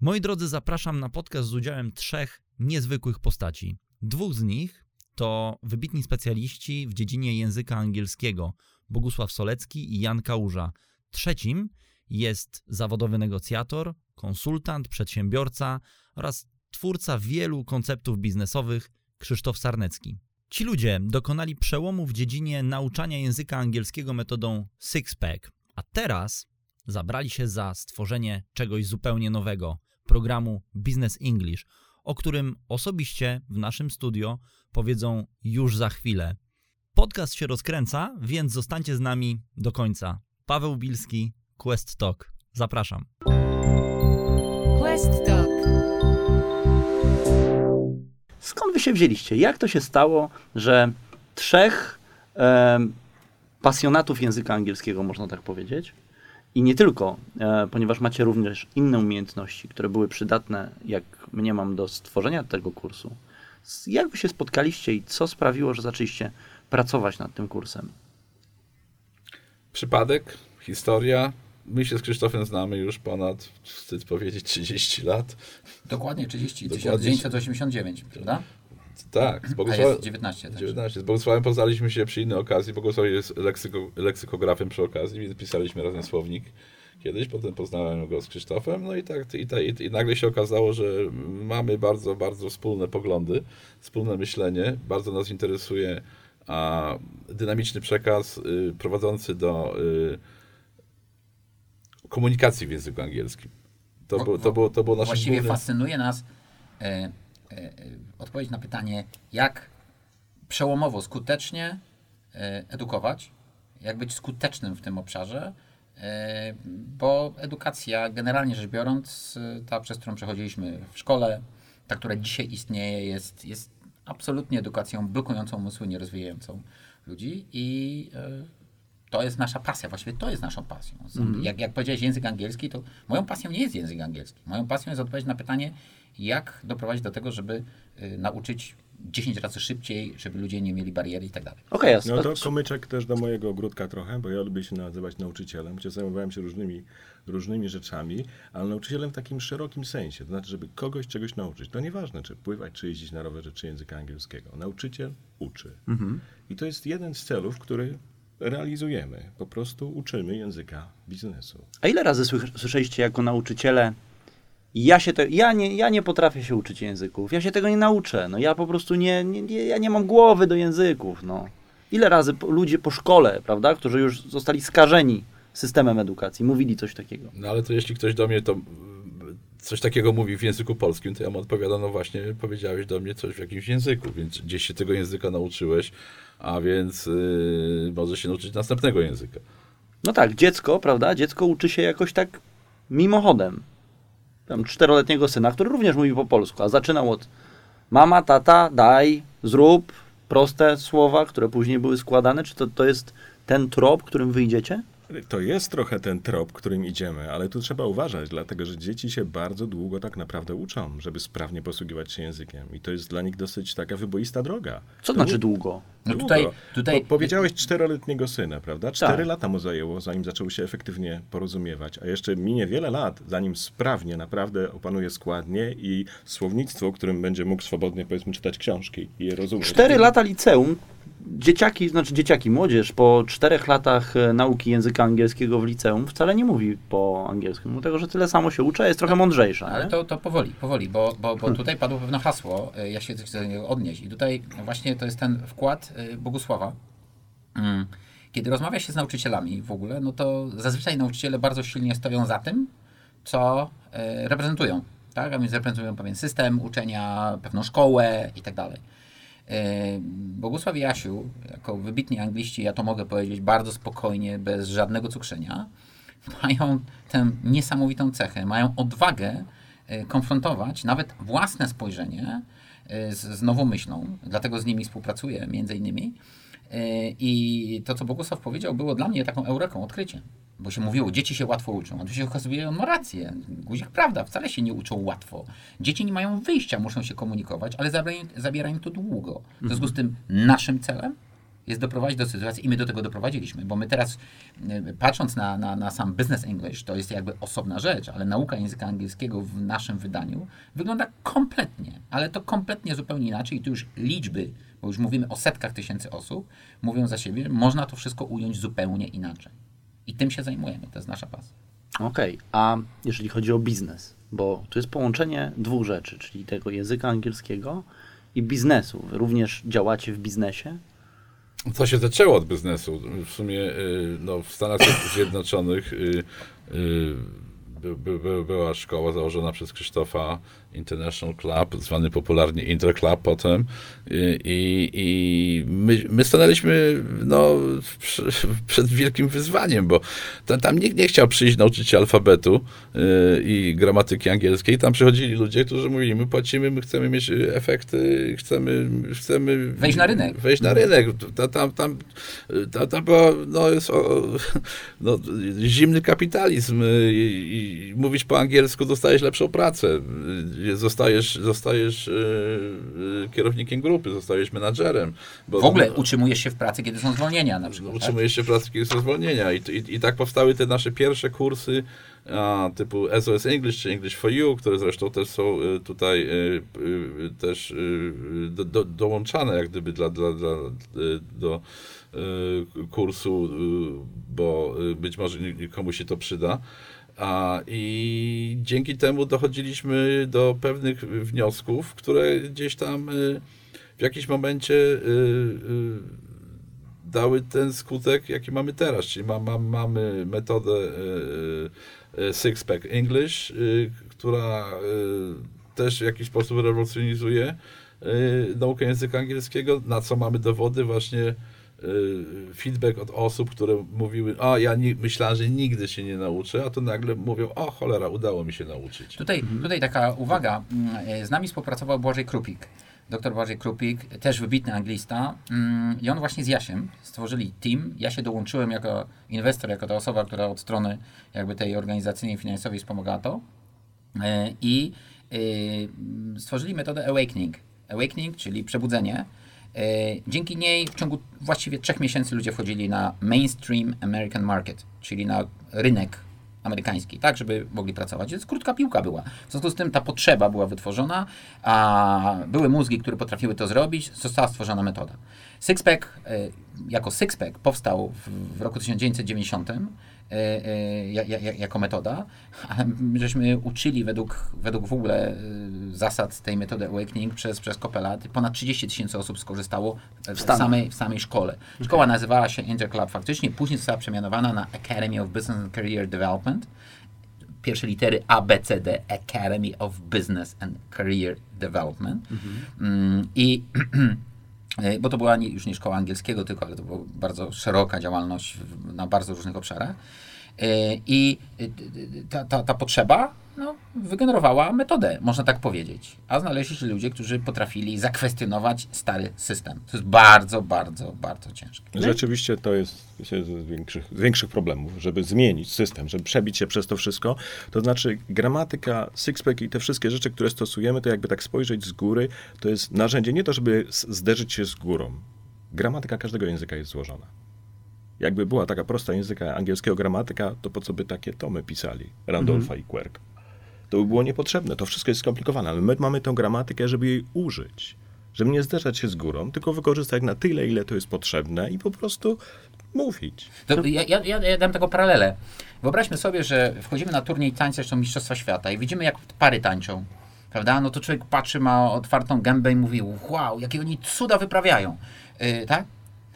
Moi drodzy, zapraszam na podcast z udziałem trzech niezwykłych postaci. Dwóch z nich to wybitni specjaliści w dziedzinie języka angielskiego Bogusław Solecki i Jan Kałuża. Trzecim jest zawodowy negocjator, konsultant, przedsiębiorca oraz twórca wielu konceptów biznesowych Krzysztof Sarnecki. Ci ludzie dokonali przełomu w dziedzinie nauczania języka angielskiego metodą Sixpack, a teraz zabrali się za stworzenie czegoś zupełnie nowego programu Business English, o którym osobiście w naszym studio powiedzą już za chwilę. Podcast się rozkręca, więc zostańcie z nami do końca. Paweł Bilski, Quest Talk. Zapraszam. Quest Talk. Skąd wy się wzięliście? Jak to się stało, że trzech em, pasjonatów języka angielskiego, można tak powiedzieć, i nie tylko, e, ponieważ macie również inne umiejętności, które były przydatne, jak mniemam, do stworzenia tego kursu. Jak wy się spotkaliście i co sprawiło, że zaczęliście pracować nad tym kursem? Przypadek, historia. My się z Krzysztofem znamy już ponad, wstyd powiedzieć, 30 lat. Dokładnie 30, Dokładnie. 1989, prawda? Tak, z A Bogusławem, jest 19 też. 19. Z Bogusławem poznaliśmy się przy innej okazji. Bogusław jest leksyko, leksykografem przy okazji, więc pisaliśmy razem słownik kiedyś. Potem poznałem go z Krzysztofem. No i tak, i, ta, i, i nagle się okazało, że mamy bardzo, bardzo wspólne poglądy, wspólne myślenie. Bardzo nas interesuje a, dynamiczny przekaz y, prowadzący do y, komunikacji w języku angielskim. To, Wo- było, to, było, to było nasze Właściwie główne... fascynuje nas e, odpowiedź na pytanie, jak przełomowo, skutecznie e, edukować, jak być skutecznym w tym obszarze, e, bo edukacja, generalnie rzecz biorąc, e, ta, przez którą przechodziliśmy w szkole, ta, która dzisiaj istnieje, jest, jest absolutnie edukacją blokującą umysły, nierozwijającą ludzi i e, to jest nasza pasja, właściwie to jest naszą pasją. Są- Jak, jak powiedziałeś język angielski, to moją pasją nie jest język angielski. Moją pasją jest odpowiedzieć na pytanie, jak doprowadzić do tego, żeby y, nauczyć 10 razy szybciej, żeby ludzie nie mieli bariery i tak dalej. Okej, a No to komyczek też do mojego ogródka trochę, bo ja lubię się nazywać nauczycielem, gdzie zajmowałem się różnymi, różnymi rzeczami, ale nauczycielem w takim szerokim sensie, to znaczy, żeby kogoś czegoś nauczyć. To nieważne, czy pływać, czy jeździć na rowerze, czy języka angielskiego. Nauczyciel uczy. I to jest jeden z celów, który realizujemy. Po prostu uczymy języka biznesu. a ile razy słyszeliście jako nauczyciele, ja się te, ja, nie, ja nie potrafię się uczyć języków, ja się tego nie nauczę, no ja po prostu nie, nie, ja nie mam głowy do języków, no. Ile razy ludzie po szkole, prawda, którzy już zostali skażeni systemem edukacji, mówili coś takiego. No ale to jeśli ktoś do mnie to coś takiego mówi w języku polskim, to ja mu odpowiadam, no właśnie powiedziałeś do mnie coś w jakimś języku, więc gdzieś się tego języka nauczyłeś, a więc yy, możesz się nauczyć następnego języka. No tak, dziecko, prawda, dziecko uczy się jakoś tak mimochodem. Tam czteroletniego syna, który również mówi po polsku, a zaczynał od mama, tata, daj, zrób, proste słowa, które później były składane. Czy to, to jest ten trop, którym wyjdziecie? To jest trochę ten trop, którym idziemy, ale tu trzeba uważać, dlatego że dzieci się bardzo długo tak naprawdę uczą, żeby sprawnie posługiwać się językiem. I to jest dla nich dosyć taka wyboista droga. Co To znaczy długo? No Długo. tutaj, tutaj Po, powiedziałeś czteroletniego syna, prawda? Cztery Tak. lata mu zajęło, zanim zaczął się efektywnie porozumiewać, a jeszcze minie wiele lat, zanim sprawnie naprawdę opanuje składnie i słownictwo, którym będzie mógł swobodnie, powiedzmy, czytać książki i je rozumieć. Cztery lata liceum, dzieciaki, znaczy dzieciaki, młodzież po czterech latach e, nauki języka angielskiego w liceum wcale nie mówi po angielsku, mimo tego, że tyle samo się uczy, jest trochę mądrzejsza. Ale to, to powoli, powoli, bo, bo, bo tutaj padło pewne hasło, y, ja się chcę do niego odnieść. I tutaj właśnie to jest ten wkład y, Bogusława. Mm. Kiedy rozmawia się z nauczycielami w ogóle, no to zazwyczaj nauczyciele bardzo silnie stoją za tym, co reprezentują. Tak? A więc reprezentują pewien system uczenia, pewną szkołę i tak dalej. Y, Bogusław Jasiu, jako wybitni angliści, ja to mogę powiedzieć bardzo spokojnie, bez żadnego cukrzenia, mają tę niesamowitą cechę, mają odwagę y, konfrontować nawet własne spojrzenie y, z, z nową myślą, dlatego z nimi współpracuję między innymi. I to, co Bogusław powiedział, było dla mnie taką eureką, odkryciem. Bo się mówiło, dzieci się łatwo uczą. A tu się okazuje, on ma rację. Guzik prawda, wcale się nie uczą łatwo. Dzieci nie mają wyjścia, muszą się komunikować, ale zabiera im, zabiera im to długo. W związku z tym naszym celem jest doprowadzić do sytuacji, i my do tego doprowadziliśmy, bo my teraz, y, patrząc na, na, na sam business English, to jest jakby osobna rzecz, ale nauka języka angielskiego w naszym wydaniu wygląda kompletnie, ale to kompletnie zupełnie inaczej i tu już liczby, bo już mówimy o setkach tysięcy osób, mówią za siebie, można to wszystko ująć zupełnie inaczej. I tym się zajmujemy, to jest nasza pasja. Okej, a jeżeli chodzi o biznes, bo tu jest połączenie dwóch rzeczy, czyli tego języka angielskiego i biznesu. Wy również działacie w biznesie? To się zaczęło od biznesu. W sumie y, no, w Stanach Zjednoczonych y, y, by, by, by, była szkoła założona przez Krzysztofa International Club, zwany popularnie Interclub potem i, i, my, my stanęliśmy no, przed wielkim wyzwaniem, bo tam, tam nikt nie chciał przyjść nauczyć się alfabetu y, i gramatyki angielskiej, tam przychodzili ludzie, którzy mówili, my płacimy, my chcemy mieć efekty, chcemy, chcemy Wejść na rynek. Wejść na rynek. Tam, tam, tam, tam, tam była, no, jest, o, no, zimny kapitalizm y, i, i mówić po angielsku dostajesz lepszą pracę zostajesz, zostajesz yy, kierownikiem grupy, zostajesz menadżerem. w ogóle utrzymujesz się w pracy, kiedy są zwolnienia na przykład. Utrzymujesz tak? się w pracy, kiedy są zwolnienia. I, i, I tak powstały te nasze pierwsze kursy a, typu SOS English czy English for You, które zresztą też są y, tutaj też do, do, dołączane jak gdyby dla, dla, dla, do kursu, bo być może komuś się to przyda. A, I dzięki temu dochodziliśmy do pewnych wniosków, które gdzieś tam y, w jakimś momencie y, y, dały ten skutek, jaki mamy teraz. Czyli ma, ma, mamy metodę Six Pack English, która też w jakiś sposób rewolucjonizuje naukę języka angielskiego, na co mamy dowody właśnie feedback od osób, które mówiły, a ja nie, myślałem, że nigdy się nie nauczę, a to nagle mówią, o cholera, udało mi się nauczyć. Tutaj, tutaj taka uwaga, mm, z nami współpracował Błażej Krupik. Doktor Błażej Krupik, też wybitny anglista mm, i on właśnie z Jasiem stworzyli team. Ja się dołączyłem jako inwestor, jako ta osoba, która od strony jakby tej organizacyjnej finansowej wspomagała to e, i y, stworzyli metodę Awakening. Awakening, czyli przebudzenie, E, dzięki niej w ciągu właściwie trzech miesięcy ludzie wchodzili na mainstream American market, czyli na rynek amerykański, tak, żeby mogli pracować. Więc krótka piłka była. W związku z tym ta potrzeba była wytworzona, a były mózgi, które potrafiły to zrobić, została stworzona metoda. Sixpack e, jako Sixpack powstał w, w roku 1990 E, e, jako metoda, ale żeśmy uczyli według, według w ogóle e, zasad tej metody Awakening przez, przez kopę lat. Ponad 30 tysięcy osób skorzystało w, samej, w samej szkole. Szkoła nazywała się Interclub faktycznie, później została przemianowana na Academy of Business and Career Development. Pierwsze litery A, B, C, D, Academy of Business and Career Development. Mhm. Mm, I E, bo to była nie, już nie szkoła angielskiego tylko, ale to była bardzo szeroka działalność na bardzo różnych obszarach. E, I e, ta, ta, ta potrzeba no, wygenerowała metodę, można tak powiedzieć. A znaleźli się ludzie, którzy potrafili zakwestionować stary system. To jest bardzo, bardzo, bardzo ciężkie. Rzeczywiście to jest z większych, z większych problemów, żeby zmienić system, żeby przebić się przez to wszystko. To znaczy gramatyka, sixpack i te wszystkie rzeczy, które stosujemy, to jakby tak spojrzeć z góry, to jest narzędzie nie to, żeby zderzyć się z górą. Gramatyka każdego języka jest złożona. Jakby była taka prosta języka angielskiego gramatyka, to po co by takie tomy pisali Randolpha mhm. i Quirk? To by było niepotrzebne. To wszystko jest skomplikowane, ale my mamy tę gramatykę, żeby jej użyć. Żeby nie zderzać się z górą, tylko wykorzystać na tyle, ile to jest potrzebne i po prostu mówić. To ja, ja, ja dam tego paralelę. Wyobraźmy sobie, że wchodzimy na turniej tańca, zresztą Mistrzostwa Świata i widzimy, jak pary tańczą. Prawda? No to człowiek patrzy, ma otwartą gębę i mówi, wow, jakie oni cuda wyprawiają. Yy, tak?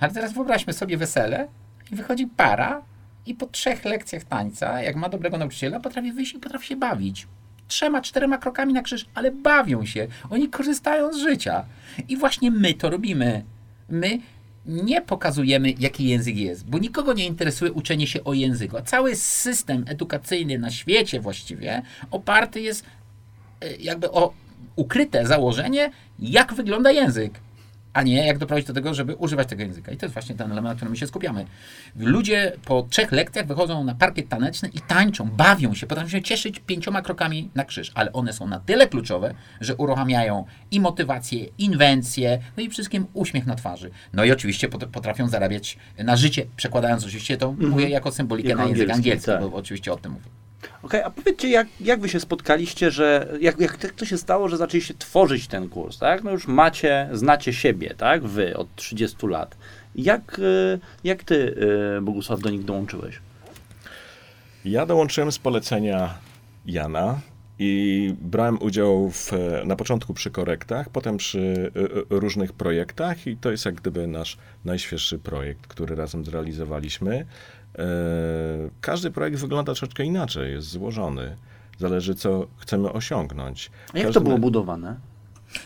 Ale teraz wyobraźmy sobie wesele, wychodzi para i po trzech lekcjach tańca, jak ma dobrego nauczyciela, potrafi wyjść i potrafi się bawić. Trzema, czterema krokami na krzyż, ale bawią się. Oni korzystają z życia. I właśnie my to robimy. My nie pokazujemy, jaki język jest, bo nikogo nie interesuje uczenie się o języku. A cały system edukacyjny na świecie właściwie oparty jest e, jakby o ukryte założenie, jak wygląda język. A nie jak doprowadzić do tego, żeby używać tego języka. I to jest właśnie ten element, na którym my się skupiamy. Ludzie po trzech lekcjach wychodzą na parkiet taneczny i tańczą, bawią się, potrafią się cieszyć pięcioma krokami na krzyż, ale one są na tyle kluczowe, że uruchamiają i motywację, inwencję, no i wszystkim uśmiech na twarzy. No i oczywiście pot- potrafią zarabiać na życie, przekładając oczywiście to, mówię jako symbolikę Jako na język angielski, angielski, tak. bo oczywiście o tym mówię. Okej, a powiedzcie, jak, jak wy się spotkaliście, że jak, jak to się stało, że zaczęliście tworzyć ten kurs, tak? No już macie, znacie siebie, tak? Wy od 30 lat. Jak, y, jak ty, y, Bogusław, do nich dołączyłeś? Ja dołączyłem z polecenia Jana i brałem udział w, na początku przy korektach, potem przy y, różnych projektach i to jest jak gdyby nasz najświeższy projekt, który razem zrealizowaliśmy. E, Każdy projekt wygląda troszeczkę inaczej, jest złożony. Zależy, co chcemy osiągnąć. A jak to Każdy- było budowane?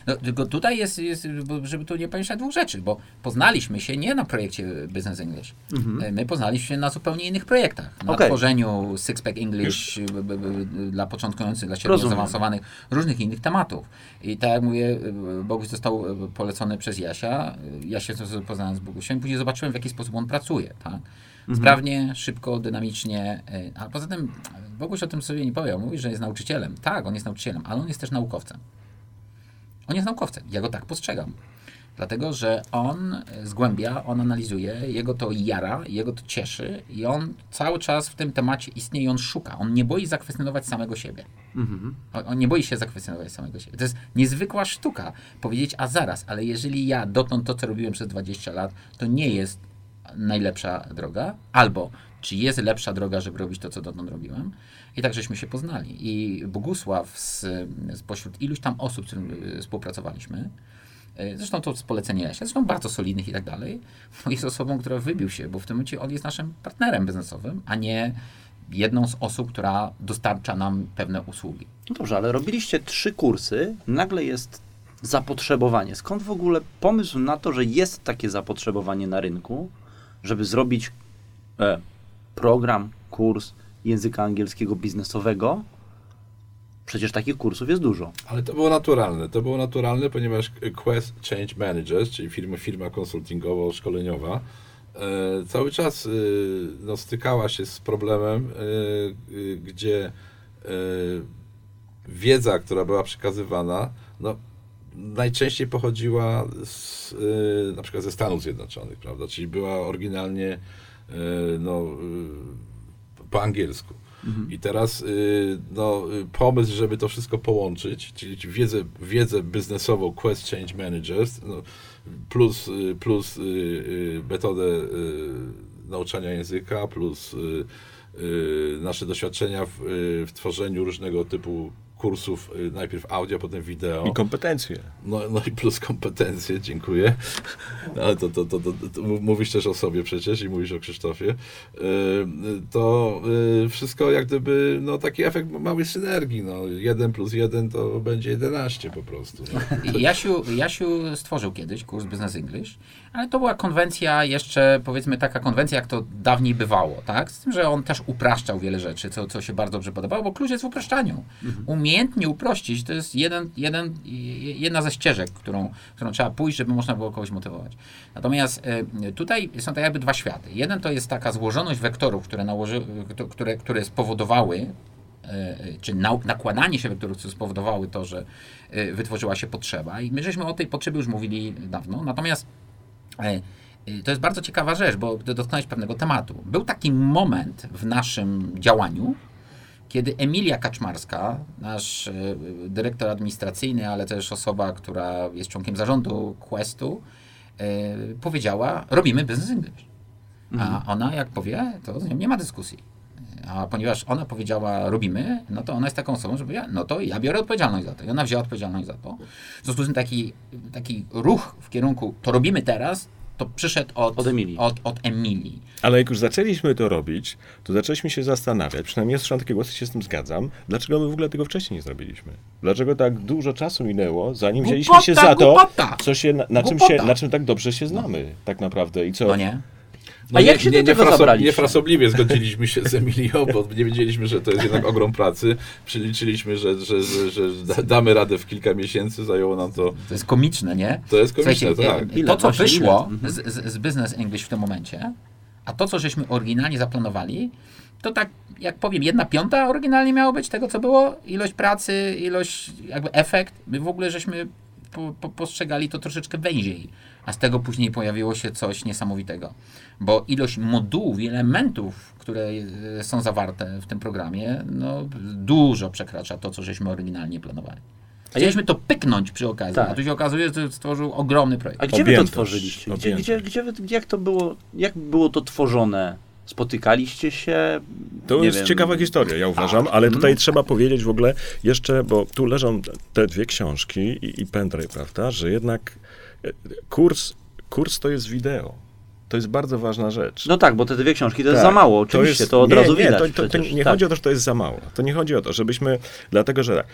No, tylko tutaj jest, jest, żeby tu nie pomieszać dwóch rzeczy, bo poznaliśmy się nie na projekcie Business English. E, My poznaliśmy się na zupełnie innych projektach. Na Okej. tworzeniu Six Pack English b, b, b, dla początkujących, dla średnio Rozumiem. zaawansowanych, różnych innych tematów. I tak jak mówię, e, Boguś został polecony przez Jasia. Ja się poznałem z Bogusiem, później zobaczyłem, w jaki sposób on pracuje. Tak? Sprawnie, szybko, dynamicznie. e, A poza tym, Boguś o tym sobie nie powie. Mówi, że jest nauczycielem. Tak, on jest nauczycielem, ale on jest też naukowcem. On jest naukowcem. Ja go tak postrzegam. Dlatego, że on e, zgłębia, on analizuje, jego to jara, jego to cieszy i on cały czas w tym temacie istnieje i on szuka. On nie boi zakwestionować samego siebie. On, on nie boi się zakwestionować samego siebie. To jest niezwykła sztuka. Powiedzieć, a zaraz, ale jeżeli ja dotąd to, co robiłem przez 20 lat, to nie jest najlepsza droga, albo czy jest lepsza droga, żeby robić to, co dotąd robiłem. I tak żeśmy się poznali. I Bogusław z, spośród iluś tam osób, z którymi y, współpracowaliśmy, y, zresztą to z polecenia Jasia, zresztą bardzo solidnych i tak dalej, no jest osobą, która wybił się, bo w tym momencie on jest naszym partnerem biznesowym, a nie jedną z osób, która dostarcza nam pewne usługi. No dobrze, ale robiliście trzy kursy, nagle jest zapotrzebowanie. Skąd w ogóle pomysł na to, że jest takie zapotrzebowanie na rynku, żeby zrobić e, program, kurs języka angielskiego biznesowego? Przecież takich kursów jest dużo. Ale to było naturalne. To było naturalne, ponieważ Quest Change Managers, czyli firma, firma konsultingowo-szkoleniowa, e, cały czas e, no, stykała się z problemem, e, e, gdzie e, wiedza, która była przekazywana, no, najczęściej pochodziła z, e, na przykład ze Stanów Zjednoczonych, prawda? Czyli była oryginalnie e, no, e, po angielsku. I teraz y, no, y, pomysł, żeby to wszystko połączyć, czyli wiedzę, wiedzę biznesową Quest Change Managers, no, plus, y, plus y, y, metodę y, nauczania języka, plus y, y, nasze doświadczenia w, y, w tworzeniu różnego typu kursów, y, najpierw audio, potem wideo. I kompetencje. No, no i plus kompetencje, dziękuję. No, ale to, to, to, to, to mówisz też o sobie przecież i mówisz o Krzysztofie. Yy, To yy, wszystko jak gdyby, no taki efekt małej synergii. No, 1 plus 1 to będzie 11 po prostu. No. I Jasiu, Jasiu stworzył kiedyś kurs Business English, ale to była konwencja jeszcze, powiedzmy taka konwencja, jak to dawniej bywało, tak? Z tym, że on też upraszczał wiele rzeczy, co, co się bardzo dobrze podobało, bo klucz jest w upraszczaniu. Umiejętnie uprościć to jest jeden, jeden, jedna ze ścieżek, którą, którą trzeba pójść, żeby można było kogoś motywować. Natomiast y, tutaj są tak jakby dwa światy. Jeden to jest taka złożoność wektorów, które, nałoży, które, które spowodowały e, czy nau- nakładanie się wektorów, które spowodowały to, że e, wytworzyła się potrzeba. I my żeśmy o tej potrzebie już mówili dawno. Natomiast e, e, to jest bardzo ciekawa rzecz, bo dotknąłeś pewnego tematu. Był taki moment w naszym działaniu, kiedy Emilia Kaczmarska, nasz e, dyrektor administracyjny, ale też osoba, która jest członkiem zarządu Questu, e, powiedziała, robimy business English. A ona jak powie, to z nią nie ma dyskusji. A ponieważ ona powiedziała, robimy, no to ona jest taką osobą, że powiedziała, no to ja biorę odpowiedzialność za to. I ona wzięła odpowiedzialność za to. W związku z tym taki, taki ruch w kierunku, to robimy teraz, to przyszedł od, Od Emilii. Od, od Emilii. Ale jak już zaczęliśmy to robić, to zaczęliśmy się zastanawiać, przynajmniej ja słyszałem takie głosy, się z tym zgadzam, dlaczego my w ogóle tego wcześniej nie zrobiliśmy? Dlaczego tak dużo czasu minęło, zanim wzięliśmy się Głupota, za to, głupota. co się, na, na, czym Głupota. się, na czym tak dobrze się znamy tak naprawdę i co... No nie? A jak się do tego fraso- zabraliście? Niefrasobliwie zgodziliśmy się z Emilią, bo nie wiedzieliśmy, że to jest jednak ogrom pracy. Przeliczyliśmy, że, że, że, że da- damy radę w kilka miesięcy, zajęło nam to. To jest komiczne, nie? To jest komiczne, Słuchajcie, tak. e, Ile? To, co wyszło? Mhm. z, z, z Business English w tym momencie, a to, co żeśmy oryginalnie zaplanowali, to tak, jak powiem, jedna piąta oryginalnie miało być tego, co było. Ilość pracy, ilość, jakby efekt. My w ogóle żeśmy po, po, postrzegali to troszeczkę węziej, a z tego później pojawiło się coś niesamowitego. Bo ilość modułów i elementów, które e, są zawarte w tym programie, no dużo przekracza to, co żeśmy oryginalnie planowali. Chcieliśmy to pyknąć przy okazji, Tak. a tu się okazuje, że stworzył ogromny projekt. A gdzie wy to Objętość, tworzyliście? Gdzie, objętość. gdzie, gdzie jak to było, jak było to tworzone? Spotykaliście się? To jest wiem. ciekawa historia, ja uważam, ale tutaj trzeba powiedzieć w ogóle jeszcze, bo tu leżą te dwie książki i, i pendrive, prawda, że jednak e, kurs, kurs to jest wideo. To jest bardzo ważna rzecz. No tak, bo te dwie książki to jest Tak, za mało, oczywiście, to, jest- od nie, razu nie, widać To, to, to nie tak. chodzi o to, że to jest za mało. To nie chodzi o to, żebyśmy, dlatego że tak,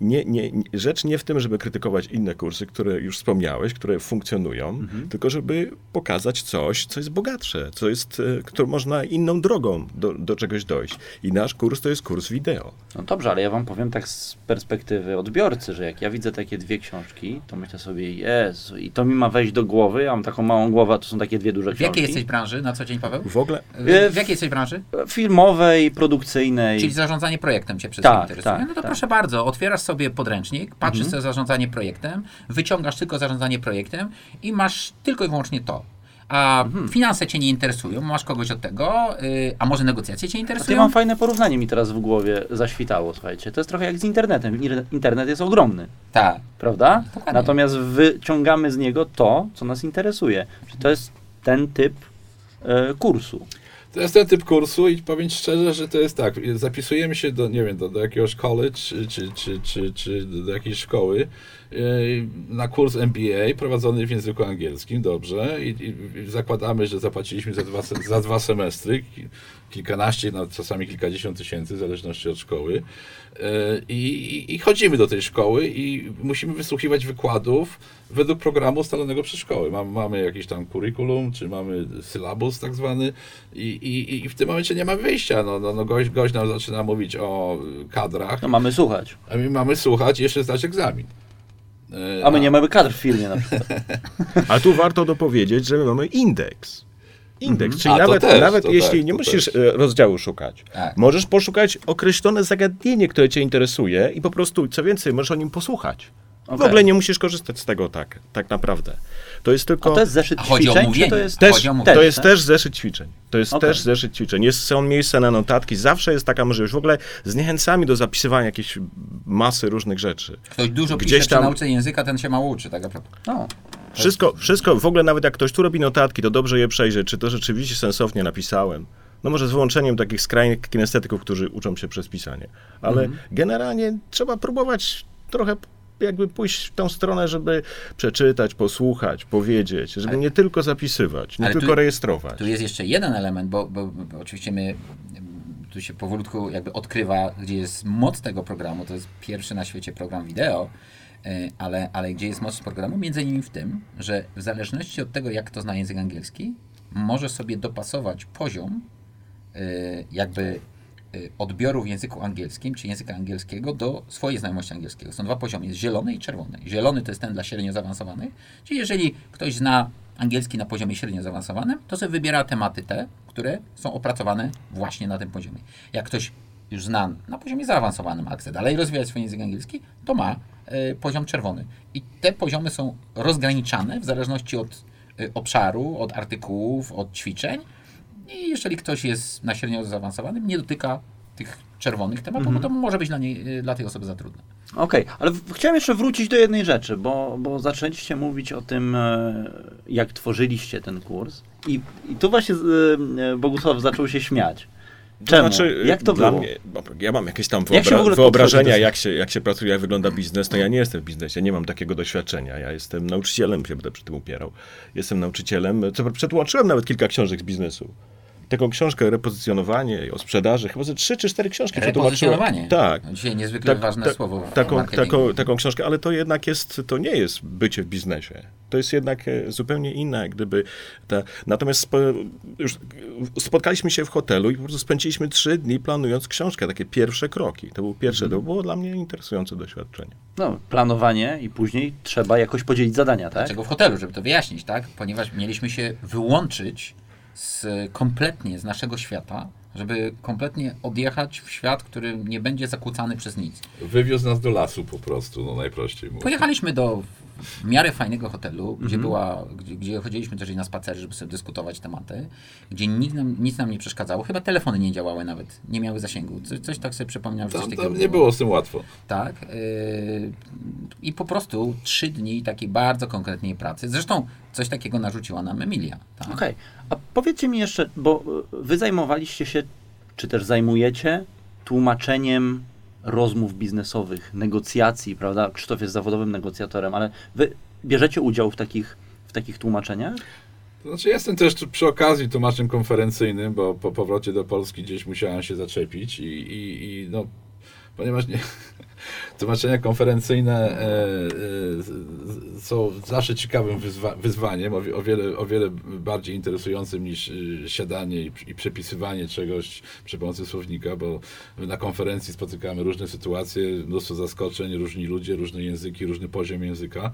nie, nie, rzecz nie w tym, żeby krytykować inne kursy, które już wspomniałeś, które funkcjonują, Mhm. tylko żeby pokazać coś, co jest bogatsze, co jest, które można inną drogą do, do czegoś dojść. I nasz kurs to jest kurs wideo. No dobrze, ale ja wam powiem tak z perspektywy odbiorcy, że jak ja widzę takie dwie książki, to myślę sobie, Jezu, i to mi ma wejść do głowy, ja mam taką małą głowę, a to są takie dwie duże W książki. jakiej jesteś branży na co dzień, Paweł? W ogóle W, w jakiej jesteś branży? Filmowej, produkcyjnej. Czyli zarządzanie projektem cię wszystkim Tak, interesuje. tak, no to tak. proszę bardzo, otwierasz sobie podręcznik, patrzysz Mhm. sobie zarządzanie projektem, wyciągasz tylko zarządzanie projektem i masz tylko i wyłącznie to. A Mhm. finanse cię nie interesują, masz kogoś od tego, y, a może negocjacje cię interesują? mam fajne porównanie mi teraz w głowie zaświtało, słuchajcie. To jest trochę jak z internetem. Internet jest ogromny, Tak. Prawda? Dokładnie. Natomiast wyciągamy z niego to, co nas interesuje. Czyli to jest ten typ e, kursu. To jest ten typ kursu i powiem szczerze, że to jest tak, zapisujemy się do, nie wiem, do, do jakiegoś college, czy, czy, czy, czy, czy do jakiejś szkoły na kurs MBA prowadzony w języku angielskim, dobrze, i, i, zakładamy, że zapłaciliśmy za dwa, za dwa semestry, ki- kilkanaście, no, czasami kilkadziesiąt tysięcy, w zależności od szkoły. Yy, I, i, I chodzimy do tej szkoły i musimy wysłuchiwać wykładów według programu ustalonego przez szkołę. Mam, mamy jakiś tam curriculum, czy mamy sylabus tak zwany i, i, w tym momencie nie ma wyjścia. No, no, no gość, gość nam zaczyna mówić o kadrach, No mamy słuchać. a my mamy słuchać i jeszcze zdać egzamin. A my nie mamy kadr w firmie na przykład. A tu warto dopowiedzieć, że my mamy indeks. Indeks, czyli A, nawet, też, nawet jeśli tak, nie musisz też. e, rozdziału szukać, Tak. możesz poszukać określone zagadnienie, które cię interesuje i po prostu, co więcej, możesz o nim posłuchać. W Okej. ogóle nie musisz korzystać z tego tak, tak naprawdę. To jest A tylko... to jest zeszyt A chodzi o ćwiczeń, czy mówienie. to jest... Też, Chodzi o mówienie, to jest tak? też zeszyt ćwiczeń. To jest Okej. też zeszyt ćwiczeń. Jest, są miejsca na notatki. Zawsze jest taka możliwość. W ogóle zniechęcamy do zapisywania jakiejś masy różnych rzeczy. Ktoś dużo Gdzieś pisze przy tam- nauce języka, ten się mało uczy, tak naprawdę. No. Wszystko, wszystko, w ogóle nawet jak ktoś tu robi notatki, to dobrze je przejrzeć, czy to rzeczywiście sensownie napisałem. No może z wyłączeniem takich skrajnych kinestetyków, którzy uczą się przez pisanie. Ale generalnie trzeba próbować trochę jakby pójść w tą stronę, żeby przeczytać, posłuchać, powiedzieć, żeby Ale- nie tylko zapisywać, nie Ale tu- tylko rejestrować. Tu jest jeszcze jeden element, bo, bo, bo oczywiście my mm, tu się powolutku jakby odkrywa, gdzie jest moc tego programu. To jest pierwszy na świecie program wideo, y, ale, ale gdzie jest moc programu? Między innymi w tym, że w zależności od tego, jak to zna język angielski, może sobie dopasować poziom y, jakby odbioru w języku angielskim, czy języka angielskiego do swojej znajomości angielskiego. Są dwa poziomy, jest zielony i czerwony. Zielony to jest ten dla średnio zaawansowanych, czyli jeżeli ktoś zna angielski na poziomie średnio zaawansowanym, to sobie wybiera tematy te, które są opracowane właśnie na tym poziomie. Jak ktoś już zna na poziomie zaawansowanym, ale chce dalej rozwijać swój język angielski, to ma y, poziom czerwony. I te poziomy są rozgraniczane w zależności od y, obszaru, od artykułów, od ćwiczeń. I jeżeli ktoś jest na średnio zaawansowanym, nie dotyka tych czerwonych tematów, bo to może być dla, niej, y, dla tej osoby za trudne. Okej, ale w- chciałem jeszcze wrócić do jednej rzeczy, bo, bo zaczęliście mówić o tym, e, jak tworzyliście ten kurs. I, i tu właśnie e, Bogusław zaczął się śmiać. Czemu? jak to dla było? Mnie, bo ja mam jakieś tam Jak wyobra- ogóle wyobrażenia, jak się, jak się pracuje, jak wygląda biznes. No ja nie jestem w biznesie, nie mam takiego doświadczenia. Ja jestem nauczycielem, się będę przy tym upierał. Jestem nauczycielem. Co, przetłumaczyłem nawet kilka książek z biznesu. Taką książkę repozycjonowanie o sprzedaży, chyba ze trzy czy cztery książki. Repozycjonowanie. Tak. Dzisiaj niezwykle Tak, ważne tak, słowo taką, taką, taką książkę, ale to jednak jest, to nie jest bycie w biznesie. To jest jednak e, zupełnie inne, gdyby ta, natomiast spo, już spotkaliśmy się w hotelu i po prostu spędziliśmy trzy dni planując książkę, takie pierwsze kroki. To był pierwsze, to było dla mnie interesujące doświadczenie. No, planowanie i później trzeba jakoś podzielić zadania, tak? Dlaczego w hotelu, żeby to wyjaśnić, tak? Ponieważ mieliśmy się wyłączyć z, kompletnie z naszego świata, żeby kompletnie odjechać w świat, który nie będzie zakłócany przez nic. Wywiózł nas do lasu po prostu, no najprościej mówiąc. Pojechaliśmy do w miarę fajnego hotelu, Mhm. gdzie, była, gdzie, gdzie chodziliśmy też i na spacery, żeby sobie dyskutować tematy, gdzie nikt nam, nic nam nie przeszkadzało. Chyba telefony nie działały nawet, nie miały zasięgu. Coś, coś tak sobie coś Tam, tam nie było z tym łatwo. Tak. Yy, I po prostu trzy dni takiej bardzo konkretnej pracy. Zresztą coś takiego narzuciła nam Emilia. Tak? Okej, a powiedzcie mi jeszcze, bo y, wy zajmowaliście się, czy też zajmujecie tłumaczeniem rozmów biznesowych, negocjacji, prawda? Krzysztof jest zawodowym negocjatorem, ale wy bierzecie udział w takich, w takich tłumaczeniach? Znaczy jestem też przy okazji tłumaczem konferencyjnym, bo po powrocie do Polski gdzieś musiałem się zaczepić i, i, i no, ponieważ nie, tłumaczenia konferencyjne e, e, są zawsze ciekawym wyzwa, wyzwaniem, o, wi- o, wiele, o wiele bardziej interesującym niż e, siadanie i, i przepisywanie czegoś przy pomocy słownika, bo na konferencji spotykamy różne sytuacje, mnóstwo zaskoczeń, różni ludzie, różne języki, różny poziom języka.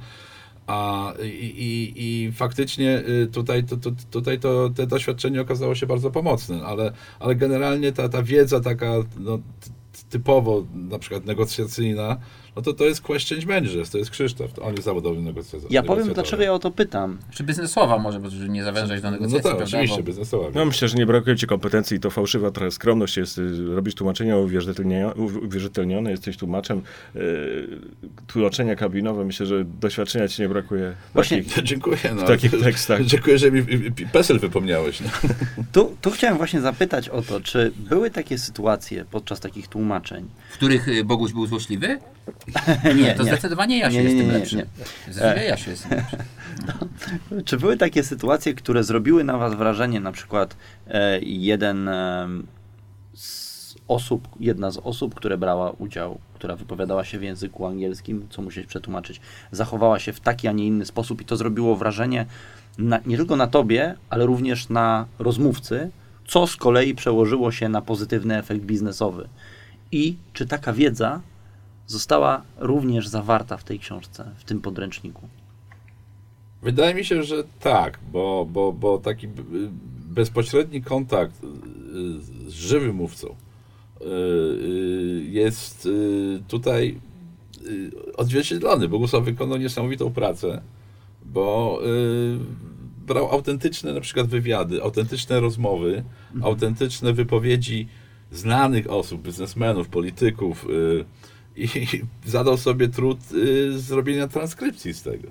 A, i, i, I faktycznie tutaj, to, to, tutaj to doświadczenie okazało się bardzo pomocne, ale, ale generalnie ta, ta wiedza taka no, typowo na przykład negocjacyjna, no to to jest Quest Change Managers, to jest Krzysztof, to on jest zawodowym negocjatorem. Ja powiem, dlaczego ja o to pytam. Czy biznesowa może, bo żeby nie zawężać do No negocjacji, tak, prawda? oczywiście, biznesowa. No myślę, że nie brakuje ci kompetencji i to fałszywa trochę skromność jest, y, robisz tłumaczenia uwierzytelnione, jesteś tłumaczem, y, tłumaczenia kabinowe, myślę, że doświadczenia ci nie brakuje. Właśnie- takich- Dziękuję. No, W takich tekstach. Dziękuję, że mi PESEL wypomniałeś. No. Tu, tu chciałem właśnie zapytać o to, czy były takie sytuacje podczas takich tłumaczeń? W których y, Boguś był złośliwy? nie, To nie. zdecydowanie Jasiu Nie, nie, jest tym lepszy. nie. Zdecydowanie Jasiu jest lepszy. Czy były takie sytuacje, które zrobiły na was wrażenie, na przykład e, jeden e, z osób, jedna z osób, które brała udział, która wypowiadała się w języku angielskim, co musieć przetłumaczyć, zachowała się w taki, a nie inny sposób i to zrobiło wrażenie na, nie tylko na tobie, ale również na rozmówcy, co z kolei przełożyło się na pozytywny efekt biznesowy. I czy taka wiedza została również zawarta w tej książce, w tym podręczniku? Wydaje mi się, że tak, bo, bo, bo taki bezpośredni kontakt y, z żywym mówcą y, y, jest tutaj odzwierciedlony. Bogusław wykonał niesamowitą pracę, bo brał autentyczne na przykład wywiady, autentyczne rozmowy, autentyczne wypowiedzi znanych osób, biznesmenów, polityków i zadał sobie trud y, zrobienia transkrypcji z tego.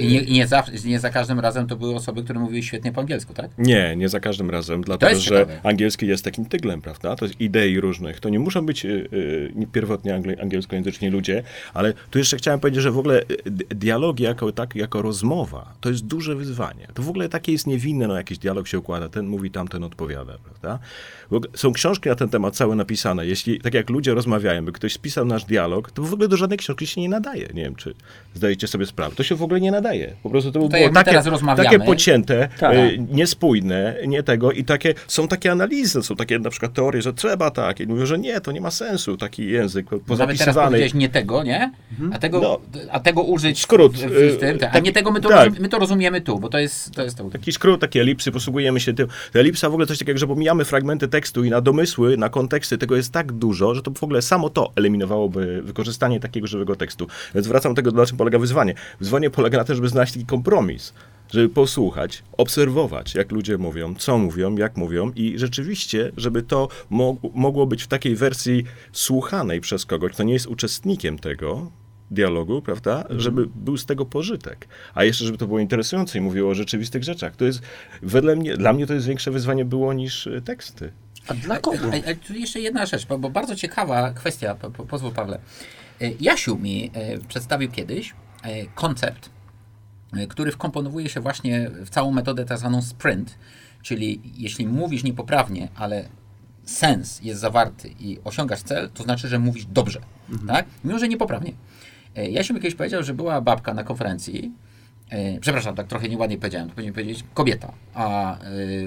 I nie, nie, za, nie za każdym razem to były osoby, które mówiły świetnie po angielsku, tak? Nie, nie za każdym razem, dlatego że ciekawe. angielski jest takim tyglem, prawda? To jest idei różnych. To nie muszą być y, y, pierwotnie angielskojęzyczni ludzie, ale tu jeszcze chciałem powiedzieć, że w ogóle y, di- dialogi jako, tak, jako rozmowa to jest duże wyzwanie. To w ogóle takie jest niewinne, no jakiś dialog się układa, ten mówi, tamten odpowiada, prawda? Są książki na ten temat całe napisane. Jeśli, tak jak ludzie rozmawiają, by ktoś spisał nasz dialog, to w ogóle do żadnej książki się nie nadaje. Nie wiem, czy zdajecie sobie sprawę. To się w ogóle nie nadaje. Po prostu to to było takie, takie pocięte, Tak. y, niespójne, nie tego i takie, są takie analizy, są takie na przykład teorie, że trzeba tak i mówią, że nie, to nie ma sensu, taki język Nawet teraz pozapisywany. nie tego, nie? A tego, No. a tego użyć Skrót, w, w tym, tak. a taki- nie tego my to, tak. my to rozumiemy tu, bo to jest to. Jest to. Taki skrót, takie elipsy, posługujemy się tym. Ta elipsa w ogóle coś takiego, że pomijamy fragmenty tekstu i na domysły, na konteksty tego jest tak dużo, że to w ogóle samo to eliminowałoby wykorzystanie takiego żywego tekstu. Więc wracam do tego, na czym polega wyzwanie. Wyzwanie polega na tym, żeby znaleźć taki kompromis, żeby posłuchać, obserwować, jak ludzie mówią, co mówią, jak mówią i rzeczywiście, żeby to mog- mogło być w takiej wersji słuchanej przez kogoś, kto nie jest uczestnikiem tego, dialogu, prawda, żeby był z tego pożytek. A jeszcze, żeby to było interesujące i mówiło o rzeczywistych rzeczach. To jest, wedle mnie, dla mnie to jest większe wyzwanie było niż e, teksty. A dla kogo? A, a, tu jeszcze jedna rzecz, bo, bo bardzo ciekawa kwestia, po, po, pozwól Pawle. E, Jasiu mi e, przedstawił kiedyś e, koncept, który wkomponowuje się właśnie w całą metodę tak zwaną sprint, Czyli jeśli mówisz niepoprawnie, ale sens jest zawarty i osiągasz cel, to znaczy, że mówisz dobrze, tak? Mimo, że niepoprawnie. E, Jasiu mi kiedyś powiedział, że była babka na konferencji, e, przepraszam, tak trochę nieładnie powiedziałem, to powinien powiedzieć kobieta, a, e,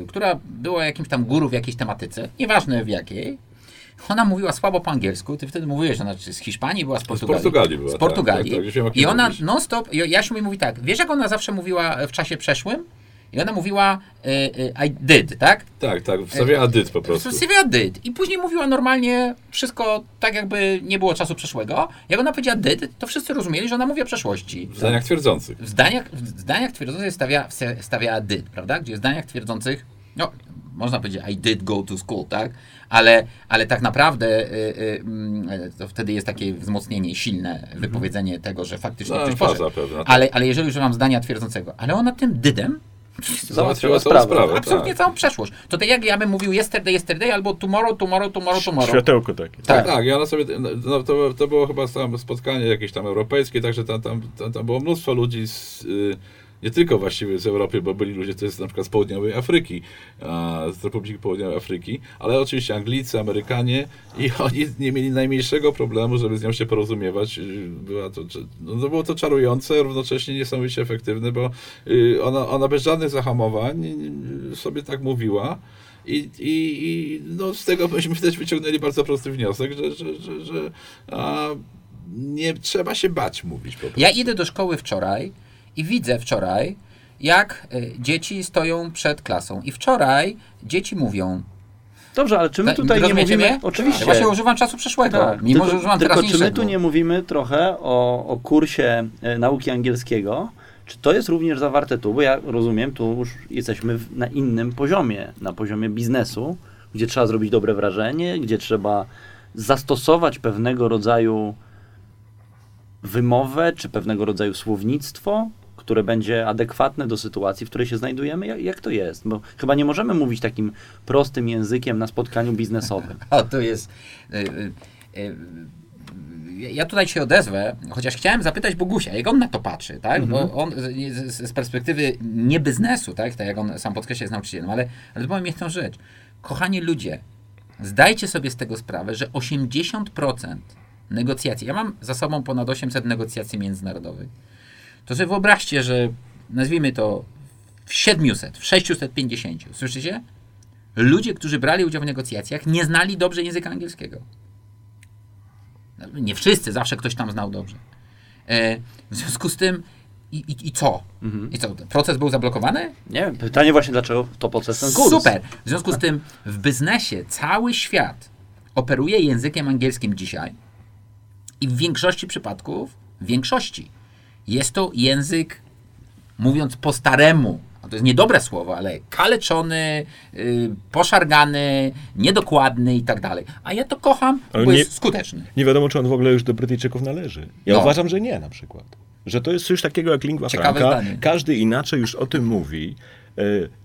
która była jakimś tam guru w jakiejś tematyce, nieważne w jakiej, ona mówiła słabo po angielsku, ty wtedy mówiłeś, że ona z Hiszpanii była, z Portugalii. Portugalii była, Z tak, Portugalii. tak, tak, kim I ona mówisz. non-stop, i Jasiu mi mówi tak, wiesz jak ona zawsze mówiła w czasie przeszłym? I ona mówiła e, e, I did, tak? Tak, tak, wstawiała dyt po prostu. Sylwia did. I później mówiła normalnie wszystko tak, jakby nie było czasu przeszłego. Jak ona powiedziała did, to wszyscy rozumieli, że ona mówi o przeszłości. W zdaniach twierdzących. W zdaniach, w zdaniach twierdzących stawia, stawiała did, prawda? Gdzie w zdaniach twierdzących, no, można powiedzieć I did go to school, tak? Ale, ale tak naprawdę y, y, mm, to wtedy jest takie wzmocnienie, silne wypowiedzenie tego, że faktycznie No, ktoś poszedł. tak. Ale, ale jeżeli używam zdania twierdzącego, ale ona tym dydem Załatwiła całą sprawę. sprawę. absolutnie tak. całą przeszłość. To tak jak ja bym mówił yesterday, yesterday, albo tomorrow, tomorrow, tomorrow, tomorrow. Światełko takie. Tak. Tak, i ona sobie, no, to, to było chyba tam spotkanie jakieś tam europejskie, także tam, tam, tam, tam było mnóstwo ludzi z, y, nie tylko właściwie z Europy, bo byli ludzie też na przykład z południowej Afryki, z Republiki Południowej Afryki, ale oczywiście Anglicy, Amerykanie i oni nie mieli najmniejszego problemu, żeby z nią się porozumiewać. Y, Była to, no, było to czarujące, równocześnie niesamowicie efektywne, bo y, ona, ona bez żadnych zahamowań y, sobie tak mówiła. I, i, I no, z tego myśmy też wyciągnęli bardzo prosty wniosek, że, że, że, że a, nie trzeba się bać mówić po prostu. Ja idę do szkoły wczoraj i widzę wczoraj, jak y, dzieci stoją przed klasą. I wczoraj dzieci mówią. Dobrze, ale czy my Tak, tutaj nie mówimy... mnie? Oczywiście. Ja właśnie używam czasu przeszłego, Tak, mimo tylko, że używam tylko czy my tu nie mówimy trochę o, o kursie e, nauki angielskiego? Czy to jest również zawarte tu? Bo ja rozumiem, tu już jesteśmy w, na innym poziomie, na poziomie biznesu, gdzie trzeba zrobić dobre wrażenie, gdzie trzeba zastosować pewnego rodzaju wymowę, czy pewnego rodzaju słownictwo, które będzie adekwatne do sytuacji, w której się znajdujemy. Jak, jak to jest? Bo chyba nie możemy mówić takim prostym językiem na spotkaniu biznesowym. O, to jest. y, y, y, Ja tutaj się odezwę, chociaż chciałem zapytać Bogusia, jak on na to patrzy, tak? Bo on z, z- z perspektywy nie biznesu, tak? Tak jak on sam podkreśla, jest nauczycielem, ale, ale powiem jedną rzecz. Kochani ludzie, zdajcie sobie z tego sprawę, że 80% negocjacji, ja mam za sobą ponad 800 negocjacji międzynarodowych, to sobie wyobraźcie, że nazwijmy to w 700, w 650, słyszycie? Ludzie, którzy brali udział w negocjacjach, nie znali dobrze języka angielskiego. No, Nie wszyscy, zawsze ktoś tam znał dobrze. E, w związku z tym, i, i, i co? I co? Proces był zablokowany? Nie pytanie właśnie, dlaczego to ten kurs? Super. W związku z tym, w biznesie cały świat operuje językiem angielskim dzisiaj i w większości przypadków, w większości, jest to język, mówiąc po staremu, a to jest niedobre słowo, ale kaleczony, yy, poszargany, niedokładny i tak dalej. A ja to kocham, Ale bo nie- jest skuteczny. Nie wiadomo, czy on w ogóle już do Brytyjczyków należy. Ja No. uważam, że nie na przykład. Że to jest coś takiego jak lingua Ciekawe franca. zdanie. Każdy inaczej już o tym mówi. E,